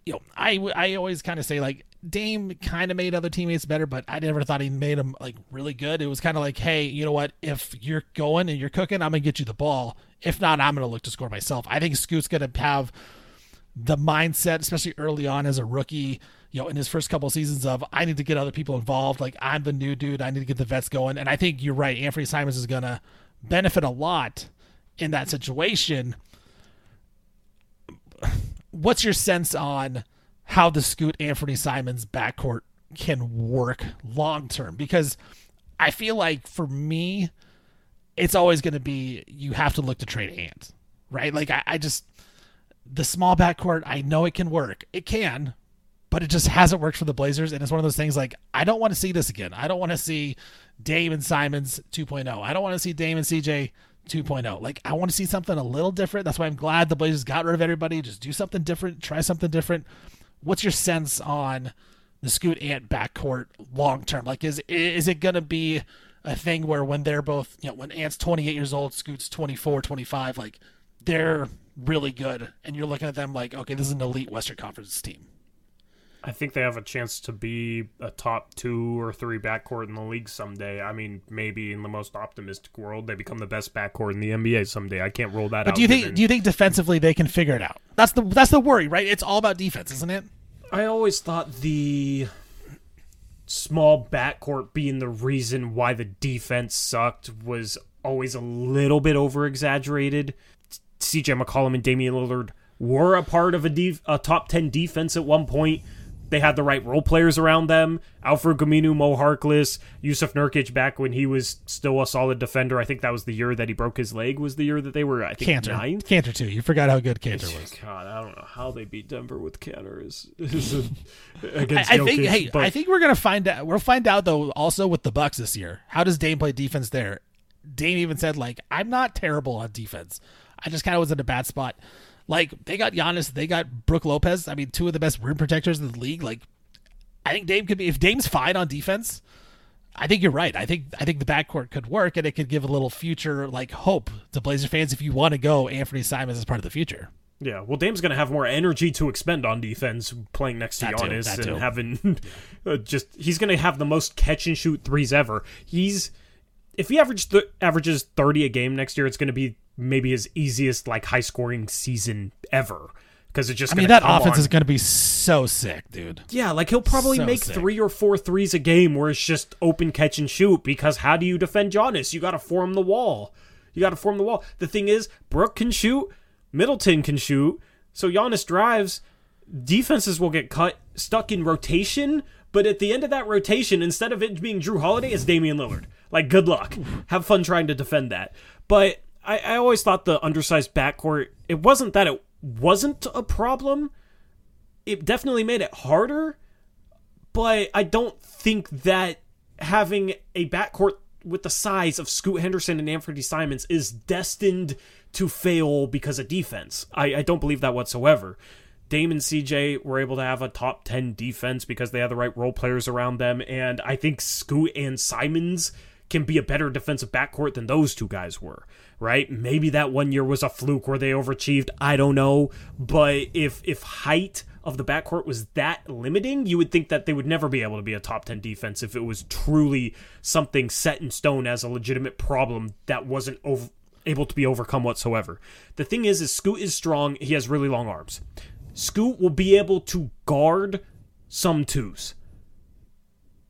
Speaker 1: You know, I I always kind of say like Dame kind of made other teammates better, but I never thought he made them like really good. It was kind of like, hey, you know what? If you're going and you're cooking, I'm gonna get you the ball. If not, I'm gonna look to score myself. I think Scoot's gonna have the mindset, especially early on as a rookie, you know, in his first couple of seasons of I need to get other people involved. Like I'm the new dude. I need to get the vets going. And I think you're right. Anthony Simons is gonna benefit a lot in that situation. What's your sense on how the Scoot Anthony Simons backcourt can work long term? Because I feel like for me, it's always going to be you have to look to trade hands, right? Like I, I just the small backcourt, I know it can work. It can, but it just <laughs> hasn't worked for the Blazers. And it's one of those things like, I don't want to see this again. I don't want to see Dame and Simons 2.0. I don't want to see Dame and CJ 2.0. Like, I want to see something a little different. That's why I'm glad the Blazers got rid of everybody. Just do something different, try something different. What's your sense on the Scoot Ant backcourt long term? Like, is is it going to be a thing where when they're both, you know, when Ant's 28 years old, Scoot's 24, 25, like, they're really good, and you're looking at them like, okay, this is an elite Western Conference team.
Speaker 2: I think they have a chance to be a top two or three backcourt in the league someday. I mean, maybe in the most optimistic world, they become the best backcourt in the NBA someday. I can't rule that
Speaker 1: but
Speaker 2: out.
Speaker 1: Do you think? Given... Do you think defensively they can figure it out? That's the that's the worry, right? It's all about defense, isn't it?
Speaker 2: I always thought the small backcourt being the reason why the defense sucked was always a little bit over exaggerated. CJ McCollum and Damian Lillard were a part of a, def- a top 10 defense at one point they had the right role players around them. Al-Farouq Aminu, Mo Harkless, Jusuf Nurkic back when he was still a solid defender. I think that was the year that he broke his leg. Was the year that they were I think
Speaker 1: Kanter.
Speaker 2: ninth.
Speaker 1: Kanter too. You forgot how good Kanter was.
Speaker 2: God, I don't know how they beat Denver with Kanter is, is a, <laughs> against
Speaker 1: I, I think.
Speaker 2: Jokic,
Speaker 1: Hey,
Speaker 2: but
Speaker 1: I think we're gonna find out. We'll find out though. Also with the Bucks this year, how does Dame play defense there? Dame even said like, "I'm not terrible on defense. I just kind of was in a bad spot." Like they got Giannis, they got Brook Lopez. I mean, two of the best rim protectors in the league. Like, I think Dame could be if Dame's fine on defense. I think you're right. I think I think the backcourt could work, and it could give a little future like hope to Blazer fans if you want to go Anthony Simons as part of the future.
Speaker 2: Yeah, well, Dame's going to have more energy to expend on defense playing next to
Speaker 1: That too,
Speaker 2: Giannis
Speaker 1: that
Speaker 2: and
Speaker 1: too.
Speaker 2: having <laughs> uh, just he's going to have the most catch and shoot threes ever. He's if he averaged th- averages 30 a game next year, it's going to be maybe his easiest like high scoring season ever because it's just
Speaker 1: I mean, that offense
Speaker 2: on.
Speaker 1: is going to be so sick, dude.
Speaker 2: Yeah, like he'll probably
Speaker 1: So
Speaker 2: make
Speaker 1: sick.
Speaker 2: three or four threes a game where it's just open catch and shoot because how do you defend Giannis? You got to form the wall. You got to form the wall. The thing is, Brook can shoot, Middleton can shoot, so Giannis drives. Defenses will get cut, stuck in rotation, but at the end of that rotation, instead of it being Jrue Holiday, it's Damian Lillard. Like, good luck. Have fun trying to defend that. But I, I always thought the undersized backcourt, it wasn't that it wasn't a problem. It definitely made it harder, but I don't think that having a backcourt with the size of Scoot Henderson and Anthony Simons is destined to fail because of defense. I, I don't believe that whatsoever. Dame and CJ were able to have a top 10 defense because they had the right role players around them, and I think Scoot and Simons can be a better defensive backcourt than those two guys were, right? Maybe that one year was a fluke where they overachieved. I don't know. But if if height of the backcourt was that limiting, you would think that they would never be able to be a top 10 defense if it was truly something set in stone as a legitimate problem that wasn't over, able to be overcome whatsoever. The thing is, is Scoot is strong. He has really long arms. Scoot will be able to guard some twos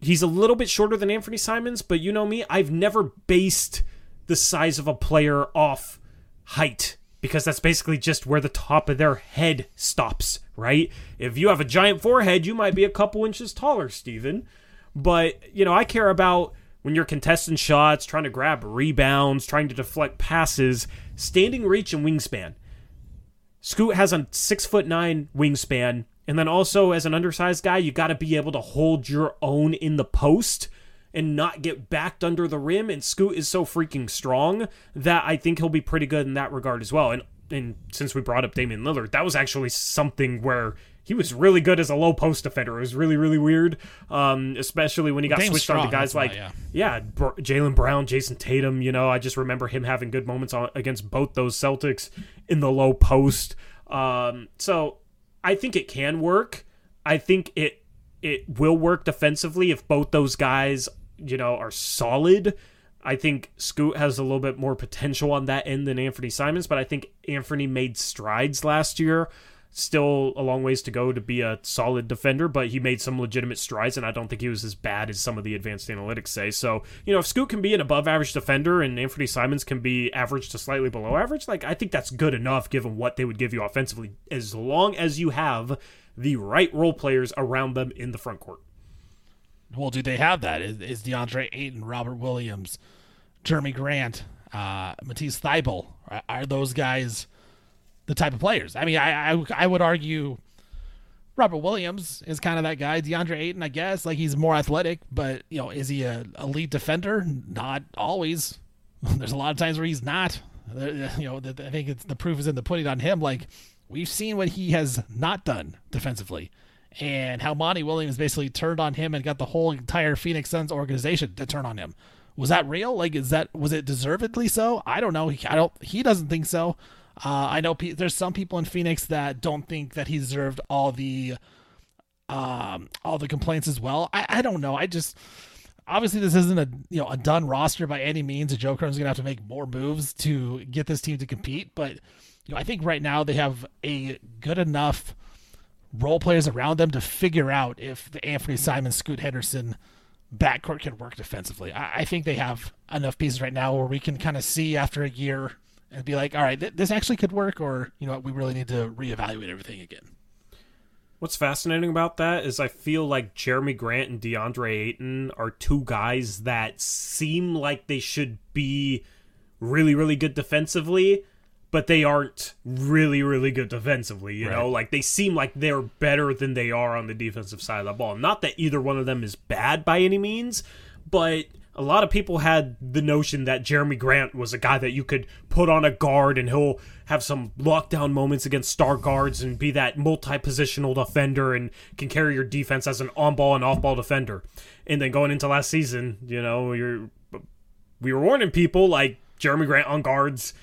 Speaker 2: he's a little bit shorter than Anthony Simons, but you know me, I've never based the size of a player off height because that's basically just where the top of their head stops, right? If you have a giant forehead, you might be a couple inches taller, Steven. But, you know, I care about when you're contesting shots, trying to grab rebounds, trying to deflect passes, standing reach and wingspan. Scoot has a six foot nine wingspan, and then also as an undersized guy, you got to be able to hold your own in the post and not get backed under the rim. And Scoot is so freaking strong that I think he'll be pretty good in that regard as well. And and since we brought up Damian Lillard, that was actually something where he was really good as a low post defender. It was really really weird, um, especially when he got
Speaker 1: Dame's
Speaker 2: switched on to guys like
Speaker 1: yeah.
Speaker 2: yeah, Br- Jaylen Brown, Jayson Tatum. You know, I just remember him having good moments on, against both those Celtics in the low post. Um, so I think it can work. I think it it will work defensively if both those guys, you know, are solid. I think Scoot has a little bit more potential on that end than Anthony Simons, but I think Anthony made strides last year. Still a long ways to go to be a solid defender, but he made some legitimate strides, and I don't think he was as bad as some of the advanced analytics say. So, you know, if Scoot can be an above average defender and Anthony Simons can be average to slightly below average, like I think that's good enough given what they would give you offensively, as long as you have the right role players around them in the front court.
Speaker 1: Well, do they have that? Is, is DeAndre Ayton, Robert Williams, Jerami Grant, uh, Matisse Thybulle? Are, are those guys the type of players? I mean, I, I I would argue Robert Williams is kind of that guy. DeAndre Ayton, I guess, like he's more athletic, but you know, is he a elite defender? Not always. <laughs> There's a lot of times where he's not. You know, I think it's the proof is in the pudding on him. Like we've seen what he has not done defensively, and how Monty Williams basically turned on him and got the whole entire Phoenix Suns organization to turn on him. Was that real? Like, is that was it deservedly so? I don't know. He, I don't. He doesn't think so. Uh, I know pe- there's some people in Phoenix that don't think that he deserved all the um all the complaints as well. I, I don't know. I just obviously this isn't a you know a done roster by any means. And Joe Cronin's gonna have to make more moves to get this team to compete. But you know, I think right now they have a good enough role players around them to figure out if the Anthony Simon Scoot Henderson backcourt can work defensively. I, I think they have enough pieces right now where we can kind of see after a year and be like, all right, th- this actually could work, or you know, we really need to reevaluate everything again.
Speaker 2: What's fascinating about that is I feel like Jerami Grant and DeAndre Ayton are two guys that seem like they should be really, really good defensively, but they aren't really, really good defensively. You right. know, like they seem like they're better than they are on the defensive side of the ball. Not that either one of them is bad by any means, but a lot of people had the notion that Jerami Grant was a guy that you could put on a guard and he'll have some lockdown moments against star guards and be that multi-positional defender and can carry your defense as an on-ball and off-ball defender. And then going into last season, you know, you're we were warning people like Jerami Grant on guards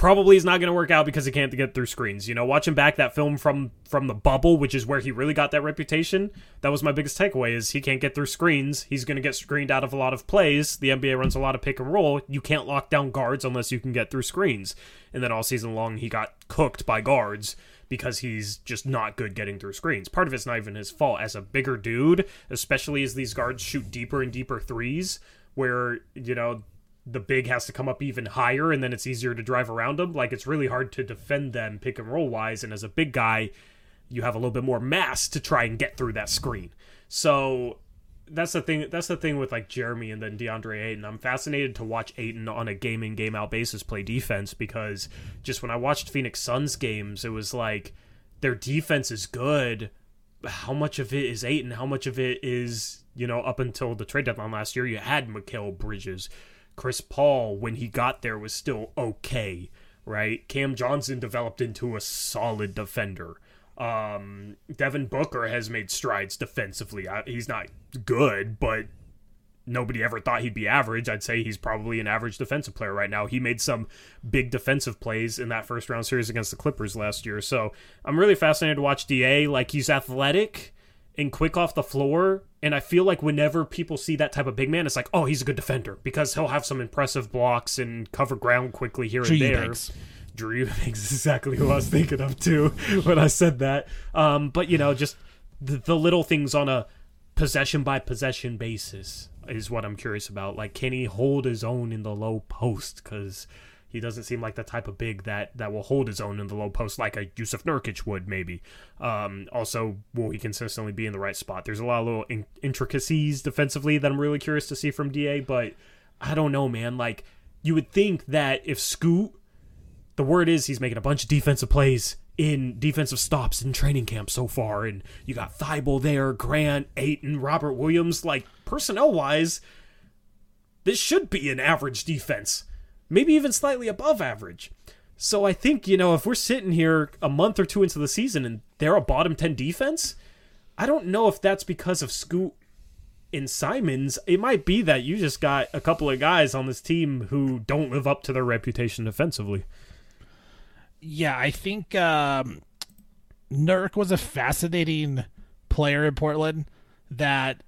Speaker 2: probably is not going to work out because he can't get through screens. You know, watching back that film from from the bubble, which is where he really got that reputation, that was my biggest takeaway is he can't get through screens. He's going to get screened out of a lot of plays. The NBA runs a lot of pick and roll. You can't lock down guards unless you can get through screens. And then all season long he got cooked by guards because he's just not good getting through screens. Part of it's not even his fault as a bigger dude, especially as these guards shoot deeper and deeper threes where, you know, the big has to come up even higher and then it's easier to drive around them. Like it's really hard to defend them pick and roll wise. And as a big guy, you have a little bit more mass to try and get through that screen. So that's the thing. That's the thing with like Jerami and then DeAndre Ayton. I'm fascinated to watch Ayton on a game in game out basis play defense because just when I watched Phoenix Suns games, it was like their defense is good. How much of it is Ayton? How much of it is you know up until the trade deadline last year? You had Mikal Bridges, Chris Paul, when he got there, was still okay, right? Cam Johnson developed into a solid defender. Um, Devin Booker has made strides defensively. He's not good, but nobody ever thought he'd be average. I'd say he's probably an average defensive player right now. He made some big defensive plays in that first round series against the Clippers last year. So I'm really fascinated to watch DA. Like he's athletic and quick off the floor. And I feel like whenever people see that type of big man, it's like, oh, he's a good defender because he'll have some impressive blocks and cover ground quickly here Drew and there. Eubanks. Drew Eubanks exactly who I was thinking of too <laughs> when I said that. Um, but you know, just the, the little things on a possession by possession basis is what I'm curious about. Like, can he hold his own in the low post? Because he doesn't seem like the type of big that that will hold his own in the low post like a Jusuf Nurkic would maybe. Um, also, will he consistently be in the right spot? There's a lot of little in- intricacies defensively that I'm really curious to see from Da, but I don't know, man. Like you would think that if Scoot, the word is he's making a bunch of defensive plays in defensive stops in training camp so far, and you got Thybulle there, Grant, Ayton, Robert Williams. Like personnel wise, this should be an average defense maybe even slightly above average. So I think, you know, if we're sitting here a month or two into the season and they're a bottom 10 defense, I don't know if that's because of Scoot and Simons. It might be that you just got a couple of guys on this team who don't live up to their reputation defensively.
Speaker 1: Yeah, I think um, Nurk was a fascinating player in Portland that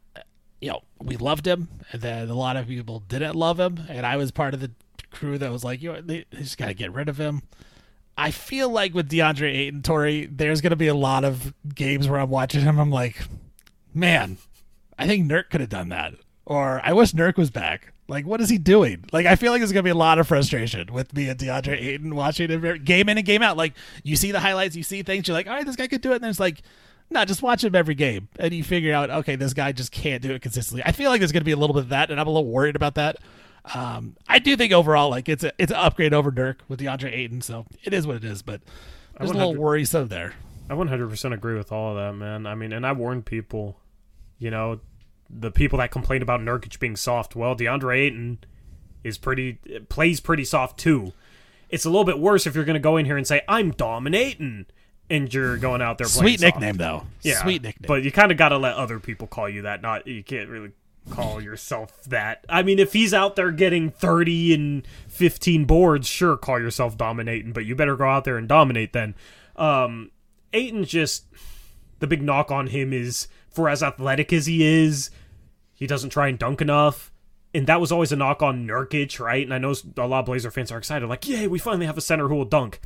Speaker 1: you know, we loved him, and then a lot of people didn't love him, and I was part of the crew that was like, you know, they, they just got to get rid of him. I feel like with DeAndre Ayton, Torey, there's going to be a lot of games where I'm watching him. I'm like, man, I think Nurk could have done that. Or I wish Nurk was back. Like, what is he doing? Like, I feel like there's going to be a lot of frustration with me and DeAndre Ayton watching him game in and game out. Like, you see the highlights, you see things, you're like, all right, this guy could do it. And then it's like, no, just watch him every game. And you figure out, okay, this guy just can't do it consistently. I feel like there's going to be a little bit of that, and I'm a little worried about that. Um, I do think overall, like it's a it's an upgrade over Dirk with DeAndre Ayton, so it is what it is. But there's a little worrisome there.
Speaker 2: I 100% agree with all of that, man. I mean, and I warned people, you know, the people that complain about Nurkic being soft. Well, DeAndre Ayton is pretty plays pretty soft too. It's a little bit worse if you're going to go in here and say I'm dominating and you're going out there.
Speaker 1: Sweet
Speaker 2: soft.
Speaker 1: nickname though. Yeah, sweet nickname.
Speaker 2: But you kind of got to let other people call you that. Not you can't really call yourself that. I mean, if he's out there getting 30 and 15 boards, sure, call yourself dominating, but you better go out there and dominate then. Um, Ayton just, the big knock on him is for as athletic as he is, he doesn't try and dunk enough. And that was always a knock on Nurkic, right? And I know a lot of Blazer fans are excited, like, yay, we finally have a center who will dunk.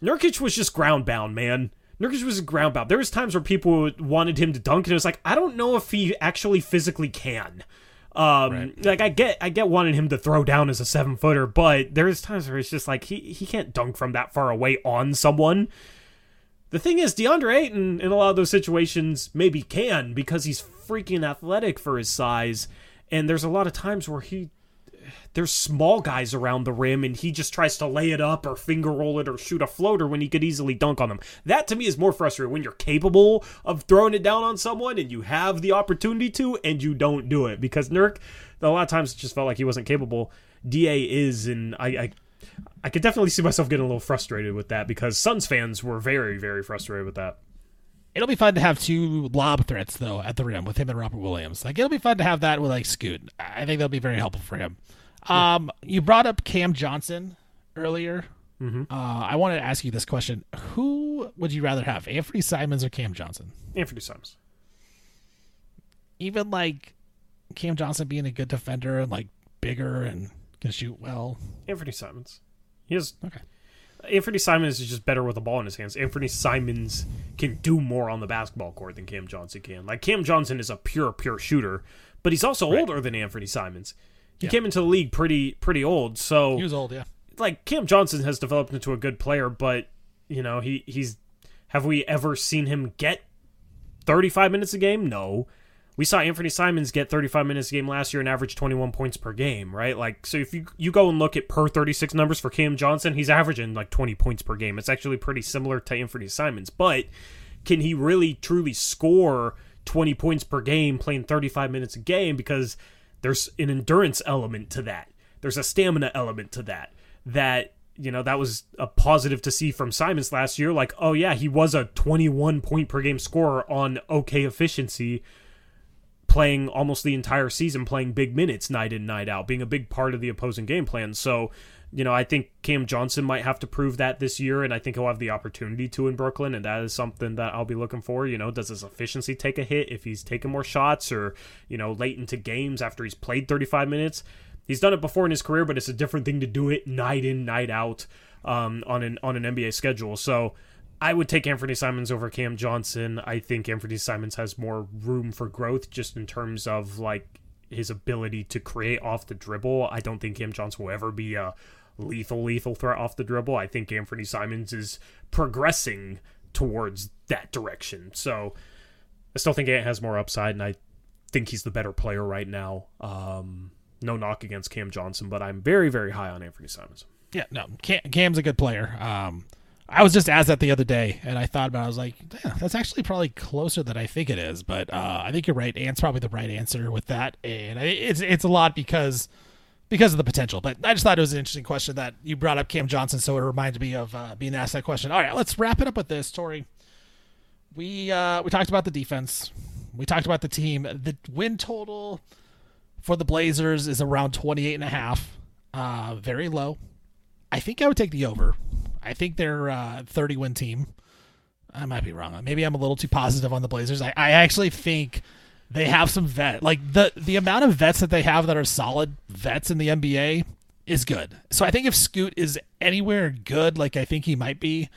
Speaker 2: Nurkic was just ground bound, man. Nurkic was a ground bound. There was times where people wanted him to dunk, and it was like, I don't know if he actually physically can. Um, right. like I get, I get wanting him to throw down as a seven footer, but there's times where it's just like he he can't dunk from that far away on someone. The thing is, DeAndre Ayton in a lot of those situations maybe can because he's freaking athletic for his size, and there's a lot of times where he there's small guys around the rim and he just tries to lay it up or finger roll it or shoot a floater when he could easily dunk on them. That to me is more frustrating when you're capable of throwing it down on someone and you have the opportunity to and you don't do it because Nurk a lot of times it just felt like he wasn't capable. Da is and I, I I could definitely see myself getting a little frustrated with that because Suns fans were very very frustrated with that.
Speaker 1: It'll be fun to have two lob threats though at the rim with him and Robert Williams. Like it'll be fun to have that with like Scoot. I think that'll be very helpful for him. Um, you brought up Cam Johnson earlier.
Speaker 2: Mm-hmm.
Speaker 1: Uh, I wanted to ask you this question: Who would you rather have, Anthony Simons or Cam Johnson?
Speaker 2: Anthony Simons.
Speaker 1: Even like Cam Johnson being a good defender and like bigger and can shoot well.
Speaker 2: Anthony Simons. He has
Speaker 1: Okay.
Speaker 2: Anthony Simons is just better with the ball in his hands. Anthony Simons can do more on the basketball court than Cam Johnson can. Like Cam Johnson is a pure, pure shooter, but he's also
Speaker 1: Right.
Speaker 2: older than Anthony Simons. He
Speaker 1: Yeah.
Speaker 2: came into the league pretty, pretty old. So
Speaker 1: He was old, yeah.
Speaker 2: like Cam Johnson has developed into a good player, but you know he he's have we ever seen him get 35 minutes a game? No. We saw Anthony Simons get 35 minutes a game last year and average 21 points per game, right? Like so if you you go and look at per 36 numbers for Cam Johnson, he's averaging like 20 points per game. It's actually pretty similar to Anthony Simons, but can he really truly score 20 points per game playing 35 minutes a game because there's an endurance element to that. There's a stamina element to that. That you know that was a positive to see from Simons last year. Like, oh yeah, he was a 21 point per game scorer on okay efficiency, playing almost the entire season, playing big minutes night in night out, being a big part of the opposing game plan. So, you know, I think Cam Johnson might have to prove that this year, and I think he'll have the opportunity to in Brooklyn, and that is something that I'll be looking for. You know, does his efficiency take a hit if he's taking more shots, or you know, late into games after he's played 35 minutes? He's done it before in his career, but it's a different thing to do it night in, night out um, on an on an NBA schedule. So. I would take Anthony Simons over Cam Johnson. I think Anthony Simons has more room for growth just in terms of like his ability to create off the dribble. I don't think Cam Johnson will ever be a lethal, lethal threat off the dribble. I think Anthony Simons is progressing towards that direction. So I still think Ant has more upside, and I think he's the better player right now. Um, no knock against Cam Johnson, but I'm very, very high on Anthony Simons.
Speaker 1: Yeah, no, Cam, Cam's a good player. Um, I was just asked that the other day, and I thought about. it. I was like, yeah, that's actually probably closer than I think it is. But uh, I think you're right. Ant's probably the right answer with that, and it's it's a lot because because of the potential. But I just thought it was an interesting question that you brought up Cam Johnson, so it reminded me of uh, being asked that question. All right, let's wrap it up with this, Torey. We uh, we talked about the defense. We talked about the team. The win total for the Blazers is around 28 and a half. Uh, very low. I think I would take the over. I think they're uh, a 30 win team. I might be wrong. Maybe I'm a little too positive on the Blazers. I, I actually think they have some vet like the the amount of vets that they have that are solid vets in the NBA is good. So I think if Scoot is anywhere good, like I think he might be,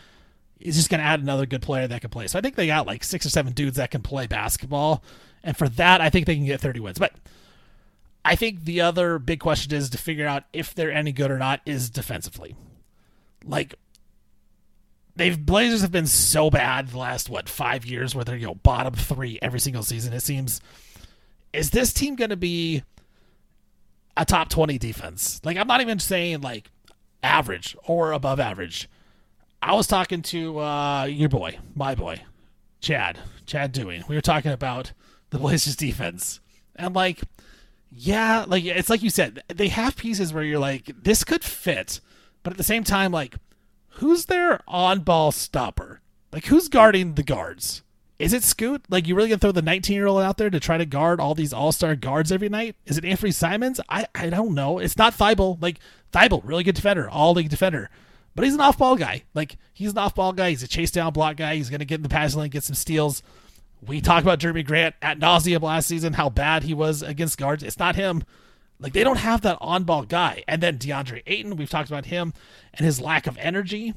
Speaker 1: he's just going to add another good player that can play. So I think they got like six or seven dudes that can play basketball, and for that, I think they can get 30 wins. But I think the other big question is to figure out if they're any good or not is defensively. Like they've Blazers have been so bad the last what five years where they're you know bottom three every single season. It seems. Is this team going to be a top twenty defense? Like I'm not even saying like average or above average. I was talking to uh, your boy, my boy, Chad, Chad Dewey. We were talking about the Blazers defense, and like, yeah, like it's like you said, they have pieces where you're like, this could fit, but at the same time, like, who's their on-ball stopper? Like, who's guarding the guards? Is it Scoot? Like, you really gonna throw the 19 year old out there to try to guard all these all star guards every night? Is it Anthony Simons? I, I don't know. It's not Thybulle. Like, Thybulle, really good defender, all league defender. But he's an off ball guy. Like, he's an off ball guy. He's a chase down block guy. He's gonna get in the passing lane, get some steals. We talked about Jerami Grant at nauseum last season, how bad he was against guards. It's not him. Like they don't have that on ball guy. And then DeAndre Ayton, we've talked about him and his lack of energy.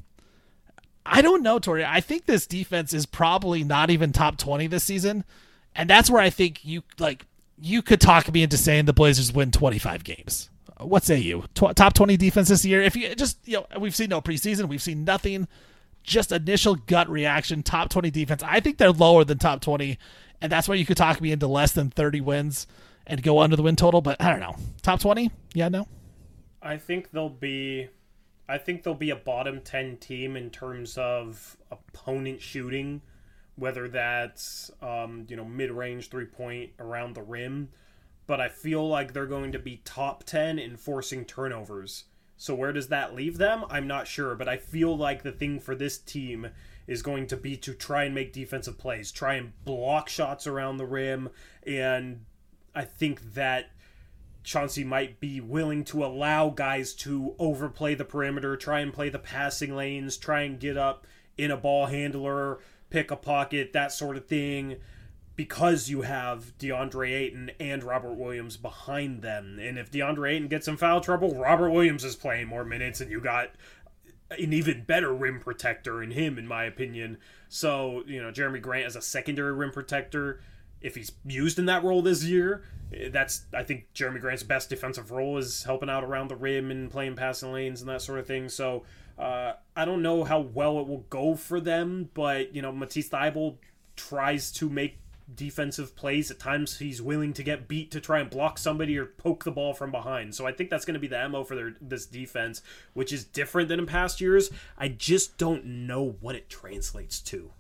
Speaker 1: I don't know, Torey. I think this defense is probably not even top 20 this season. And that's where I think you like you could talk me into saying the Blazers win 25 games. What say you? Tw- top 20 defense this year? If you just, you know, we've seen no preseason, we've seen nothing. just initial gut reaction, top 20 defense. I think they're lower than top 20, and that's why you could talk me into less than 30 wins and go under the win total. But I don't know, top 20? Yeah, no.
Speaker 2: I think they'll be. I think they'll be a bottom 10 team in terms of opponent shooting, whether that's, um, you know, mid range three point around the rim. But I feel like they're going to be top 10 in forcing turnovers. So where does that leave them? I'm not sure, but I feel like the thing for this team is going to be to try and make defensive plays, try and block shots around the rim, and I think that Chauncey might be willing to allow guys to overplay the perimeter, try and play the passing lanes, try and get up in a ball handler, pick a pocket, that sort of thing, because you have DeAndre Ayton and Robert Williams behind them. And if DeAndre Ayton gets in foul trouble, Robert Williams is playing more minutes, and you got an even better rim protector in him, in my opinion. So, you know, Jerami Grant as a secondary rim protector if he's used in that role this year, that's I think Jerami Grant's best defensive role is helping out around the rim and playing passing lanes and that sort of thing. So uh, I don't know how well it will go for them, but you know Matisse Thybulle tries to make defensive plays. At times he's willing to get beat to try and block somebody or poke the ball from behind. So I think that's going to be the mo for their this defense, which is different than in past years. I just don't know what it translates to.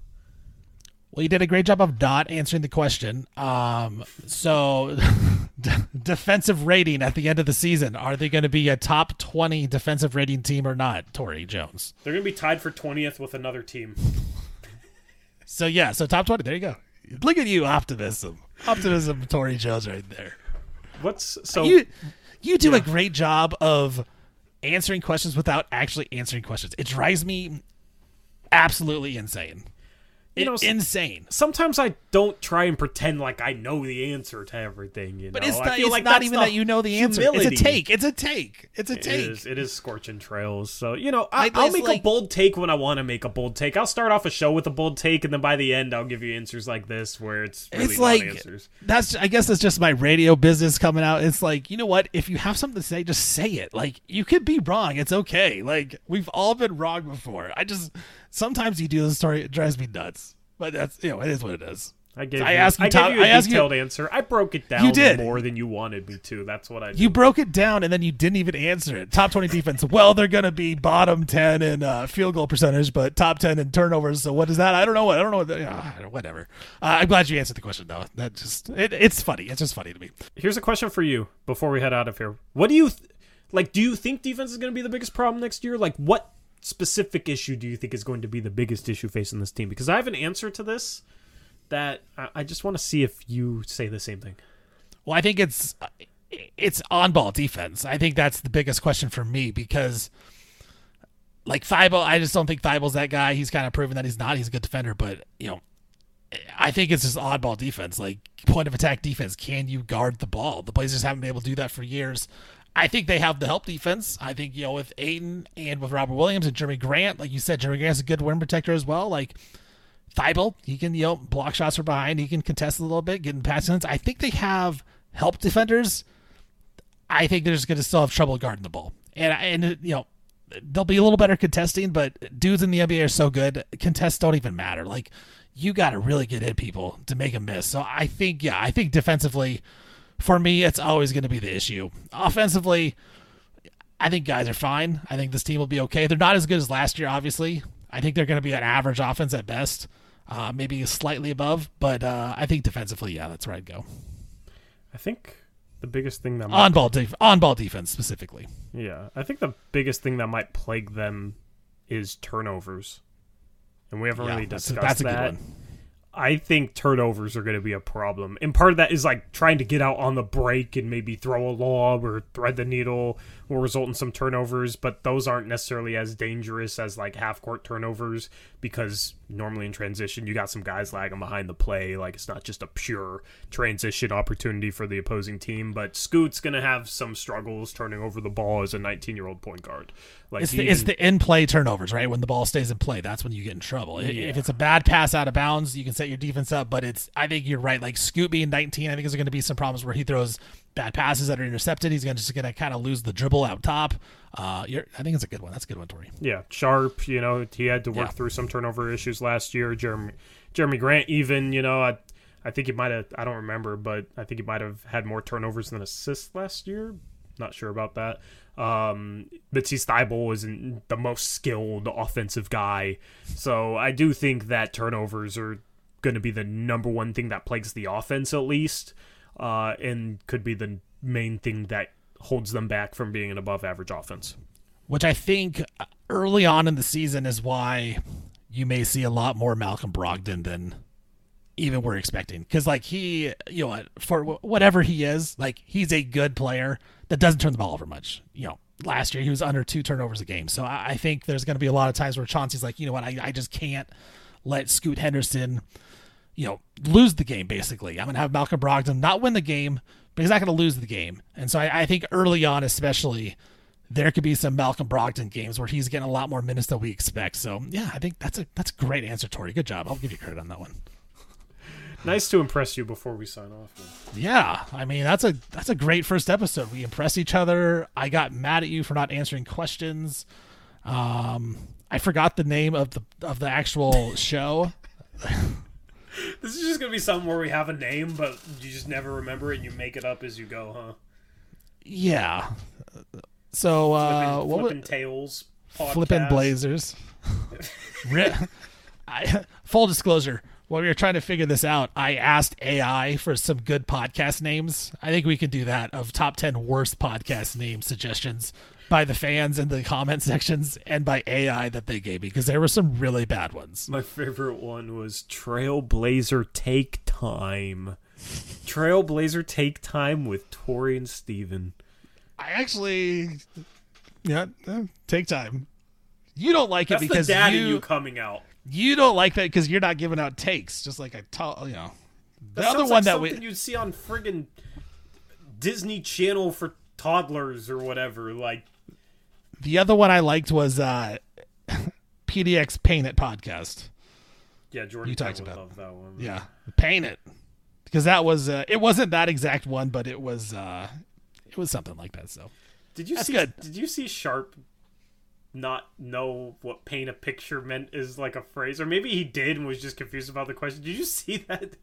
Speaker 1: Well, you did a great job of not answering the question. Um, so, <laughs> d- defensive rating at the end of the season, are they going to be a top 20 defensive rating team or not, Torey Jones?
Speaker 2: They're going to be tied for 20th with another team. <laughs>
Speaker 1: so, yeah, so top 20. There you go. Look at you, optimism. Optimism, Torey Jones right there.
Speaker 2: What's so.
Speaker 1: You, you do yeah. a great job of answering questions without actually answering questions. It drives me absolutely insane you know, insane.
Speaker 2: Sometimes I don't try and pretend like I know the answer to everything. You know,
Speaker 1: but it's not, it's like not even that you know the answer. Humility. It's a take. It's a take. It's a take.
Speaker 2: It is, it is scorching trails. So you know, I, will make like, a bold take when I want to make a bold take. I'll start off a show with a bold take, and then by the end, I'll give you answers like this, where it's really it's like answers.
Speaker 1: That's I guess that's just my radio business coming out. It's like you know what? If you have something to say, just say it. Like you could be wrong. It's okay. Like we've all been wrong before. I just sometimes you do the story. It drives me nuts. But that's you know it is what it is.
Speaker 2: I gave I you, asked you, I top, gave you a I detailed you, answer. I broke it down you did. more than you wanted me to. That's what I did.
Speaker 1: You broke it down and then you didn't even answer it. Top 20 defense. Well, they're going to be bottom 10 in uh, field goal percentage, but top 10 in turnovers. So what is that? I don't know. What I don't know. What the, uh, whatever. Uh, I'm glad you answered the question, though. That just, it, it's funny. It's just funny to me.
Speaker 2: Here's a question for you before we head out of here. What do you, th- like, do you think defense is going to be the biggest problem next year? Like, what specific issue do you think is going to be the biggest issue facing this team? Because I have an answer to this that I just want to see if you say the same thing.
Speaker 1: Well, I think it's it's on ball defense. I think that's the biggest question for me because like Thybulle, I just don't think Thybulle's that guy. He's kind of proven that he's not. He's a good defender, but you know, I think it's just oddball defense, like point of attack defense. Can you guard the ball? The Blazers haven't been able to do that for years. I think they have the help defense. I think you know with Ayton and with Robert Williams and Jerami Grant, like you said, Jerami Grant's a good rim protector as well. Like Thybulle, he can you know block shots from behind. He can contest a little bit, getting passing I think they have help defenders. I think they're just going to still have trouble guarding the ball, and and you know they'll be a little better contesting. But dudes in the NBA are so good, contests don't even matter. Like you got to really get in people to make a miss. So I think yeah, I think defensively, for me, it's always going to be the issue. Offensively. I think guys are fine. I think this team will be okay. They're not as good as last year, obviously. I think they're going to be an average offense at best uh, maybe slightly above. But uh, I think defensively, yeah, that's where I'd go.
Speaker 2: I think the biggest thing that
Speaker 1: might on ball def- on ball defense specifically.
Speaker 2: Yeah, I think the biggest thing that might plague them is turnovers, and we haven't yeah, really discussed that. that's a, that's that. I think turnovers are going to be a problem. And part of that is like trying to get out on the break and maybe throw a lob or thread the needle will result in some turnovers, but those aren't necessarily as dangerous as like half court turnovers because normally in transition you got some guys lagging behind the play. Like it's not just a pure transition opportunity for the opposing team, but Scoot's to have some struggles turning over the ball as a 19 year old point guard.
Speaker 1: Like it's the, it's the in play turnovers, right? When the ball stays in play, that's when you get in trouble. Yeah. If it's a bad pass out of bounds, you can set your defense up. But it's I think you're right. Like Scoot being 19, I think there's going to be some problems where he throws bad passes that are intercepted. He's gonna just going to kind of lose the dribble out top. Uh, I think it's a good one. That's a good one, Torey.
Speaker 2: Yeah, Sharpe. You know, he had to work
Speaker 1: Yeah.
Speaker 2: through some turnover issues last year. Jerami Jerami Grant, even you know, I I think he might have. I don't remember, but I think he might have had more turnovers than assists last year. Not sure about that. Um, Matisse Thybulle isn't the most skilled offensive guy, so I do think that turnovers are going to be the number one thing that plagues the offense at least, uh, and could be the main thing that holds them back from being an above average offense.
Speaker 1: which I think early on in the season is why you may see a lot more Malcolm Brogdon than even we're expecting. Because like he, you know, for whatever he is, like he's a good player that doesn't turn the ball over much. You know, last year he was under two turnovers a game, so I, I think there's going to be a lot of times where Chauncey's like, you know what, I, I just can't let Scoot Henderson, you know, lose the game. Basically, I'm going to have Malcolm Brogdon not win the game, but he's not going to lose the game. And so I, I think early on, especially there could be some Malcolm Brogdon games where he's getting a lot more minutes than we expect. So yeah, I think that's a that's a great answer, Torey. Good job. I'll give you credit on that one. <laughs>
Speaker 2: Nice to impress you before we sign off. man.
Speaker 1: Yeah, I mean that's a that's a great first episode. We impressed each other. I got mad at you for not answering questions. Um, I forgot the name of the of the actual <laughs> show. <laughs> <laughs>
Speaker 2: This is just gonna be something where we have a name, but you just never remember it, and you make it up as you go, huh?
Speaker 1: Yeah. So uh,
Speaker 2: Flippin',
Speaker 1: what was
Speaker 2: flippin' tails,
Speaker 1: flipping blazers? <laughs> I, full disclosure. While we were trying to figure this out, I asked AI for some good podcast names. I think we could do that of top 10 worst podcast name suggestions by the fans in the comment <laughs> sections and by AI that they gave me because there were some really bad ones.
Speaker 2: My favorite one was Trailblazer Take Time. Trailblazer Take Time with Torey and Steven.
Speaker 1: I actually, yeah, take time. You don't like it because
Speaker 2: the dad
Speaker 1: you,
Speaker 2: you coming out.
Speaker 1: you don't like that because you're not giving out takes, just like I tell you know. The
Speaker 2: That
Speaker 1: other one
Speaker 2: like
Speaker 1: that we
Speaker 2: you'd see on friggin' Disney Channel for toddlers or whatever. Like,
Speaker 1: The other one I liked was uh, <laughs> PDX Paint It podcast.
Speaker 2: yeah, Jordan
Speaker 1: You talked about-
Speaker 2: love that one.
Speaker 1: Yeah, Paint It, because that was uh, it wasn't that exact one, but it was uh, it was something like that. So
Speaker 2: Did you
Speaker 1: That's
Speaker 2: see?
Speaker 1: good.
Speaker 2: Did you see Sharpe not know what paint a picture meant is like a phrase, or maybe he did and was just confused about the question? Did you see <laughs> that?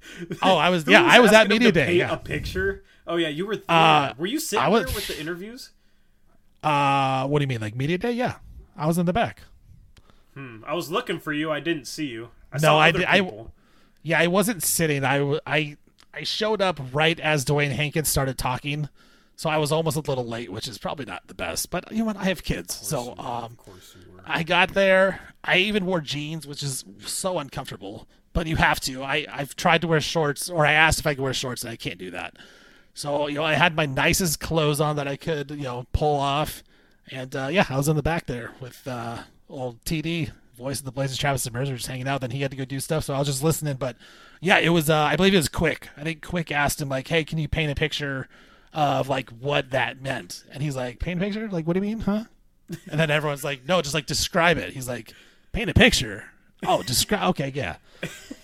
Speaker 1: Oh, I was- yeah, I was at media day,
Speaker 2: paint
Speaker 1: yeah.
Speaker 2: a picture. Oh yeah, you were. There.
Speaker 1: Uh,
Speaker 2: were you sitting
Speaker 1: I was-
Speaker 2: there with the interviews?
Speaker 1: Uh, what do you mean, like media day? Yeah, I was in the back.
Speaker 2: Hmm, I was looking for you. I didn't see you. I
Speaker 1: No, I I- Yeah, I wasn't sitting. I I I showed up right as Dwayne Hankins started talking, so I was almost a little late, which is probably not the best. But you know what? I have kids, so um,
Speaker 2: of course you were.
Speaker 1: I got there. I even wore jeans, which is so uncomfortable. But you have to. I I've tried to wear shorts, or I asked if I could wear shorts, and I can't do that. So you know, I had my nicest clothes on that I could you know pull off, and uh, yeah, I was in the back there with uh, old TD, voice of the Blazers, Travis Demers, just hanging out. Then he had to go do stuff, so I was just listening. But yeah, it was. Uh, I believe it was Quick. I think Quick asked him like, "Hey, can you paint a picture of like what that meant?" And he's like, "Paint a picture? Like, what do you mean, huh?" And then everyone's like, "No, just like describe it." He's like, "Paint a picture." Oh, describe. Okay, yeah.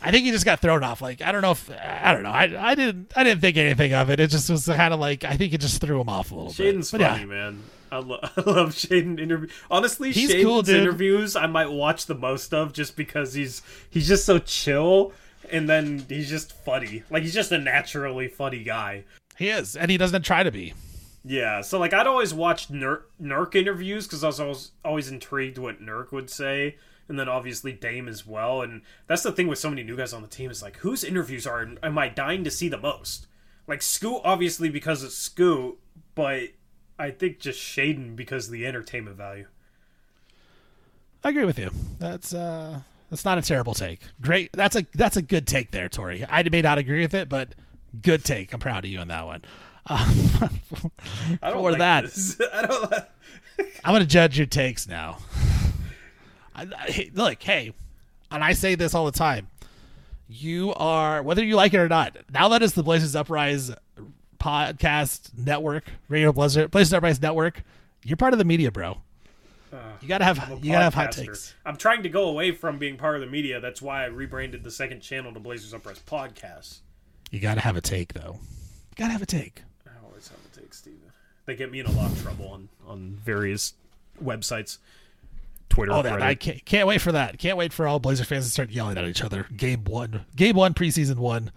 Speaker 1: I think he just got thrown off. Like I don't know if I don't know. I, I didn't I didn't think anything of it. It just was kind of like I think it just threw him off a little
Speaker 2: Shaedon's
Speaker 1: bit. But
Speaker 2: funny,
Speaker 1: yeah,
Speaker 2: man. I, lo- <laughs> I love Shaedon interview. Honestly,
Speaker 1: He's
Speaker 2: Shaedon's
Speaker 1: cool,
Speaker 2: interviews I might watch the most of just because he's he's just so chill, and then he's just funny. Like he's just a naturally funny guy.
Speaker 1: he is, and he doesn't try to be.
Speaker 2: Yeah, so like I'd always watch Nurk, Nurk interviews because I was always, always intrigued what Nurk would say, and then obviously Dame as well. And that's the thing with so many new guys on the team is like whose interviews are am I dying to see the most? Like Scoot, obviously because it's Scoot, but I think just Shaedon because of the entertainment value.
Speaker 1: I agree with you. That's uh that's not a terrible take. Great. That's a that's a good take there, Torey. I may not agree with it, but good take. I'm proud of you on that one. <laughs> Um,
Speaker 2: I don't
Speaker 1: for
Speaker 2: like
Speaker 1: that,
Speaker 2: this. <laughs> I don't.
Speaker 1: I'm to judge your takes now. <laughs> I, I, look, hey, and I say this all the time. You are, whether you like it or not, now that is the Blazers Uprise podcast network, Radio Blazers, Blazers Uprise network, you're part of the media, bro. Uh, you gotta have you gotta have hot takes.
Speaker 2: I'm trying to go away from being part of the media. That's why I rebranded the second channel to Blazers Uprise Podcast.
Speaker 1: You gotta have a take though. You gotta have a take.
Speaker 2: I always have a take, Steven. They get me in a lot of trouble on, on various websites. Twitter,
Speaker 1: Oh, that I can't, can't wait for that. Can't wait for all Blazer fans to start yelling at each other. Game one, game one, preseason one,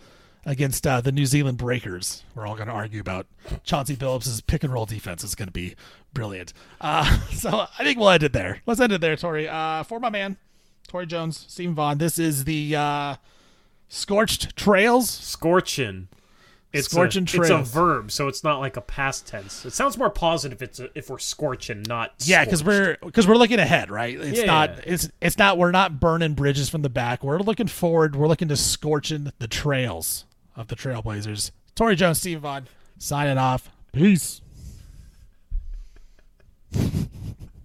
Speaker 1: against uh, the New Zealand Breakers. We're all going to argue about Chauncey Billups' pick and roll defense. is going to be brilliant. Uh, <laughs> so I think we'll end it there. Let's end it there, Torey. Uh, for my man, Torey Jones, Steven Vaughan. This is the uh, Scorched Trails.
Speaker 2: Scorchin. It's
Speaker 1: Scorchin'
Speaker 2: a, It's a verb, so it's not like a past tense. It sounds more positive if it's a, if we're scorching, not
Speaker 1: Yeah, because we're because we're looking ahead, right? It's
Speaker 2: Yeah.
Speaker 1: not it's it's not we're not burning bridges from the back. We're looking forward. We're looking to scorching the trails of the Trailblazers. Torey Jones, Steve Vaughan, signing off. Peace. <laughs>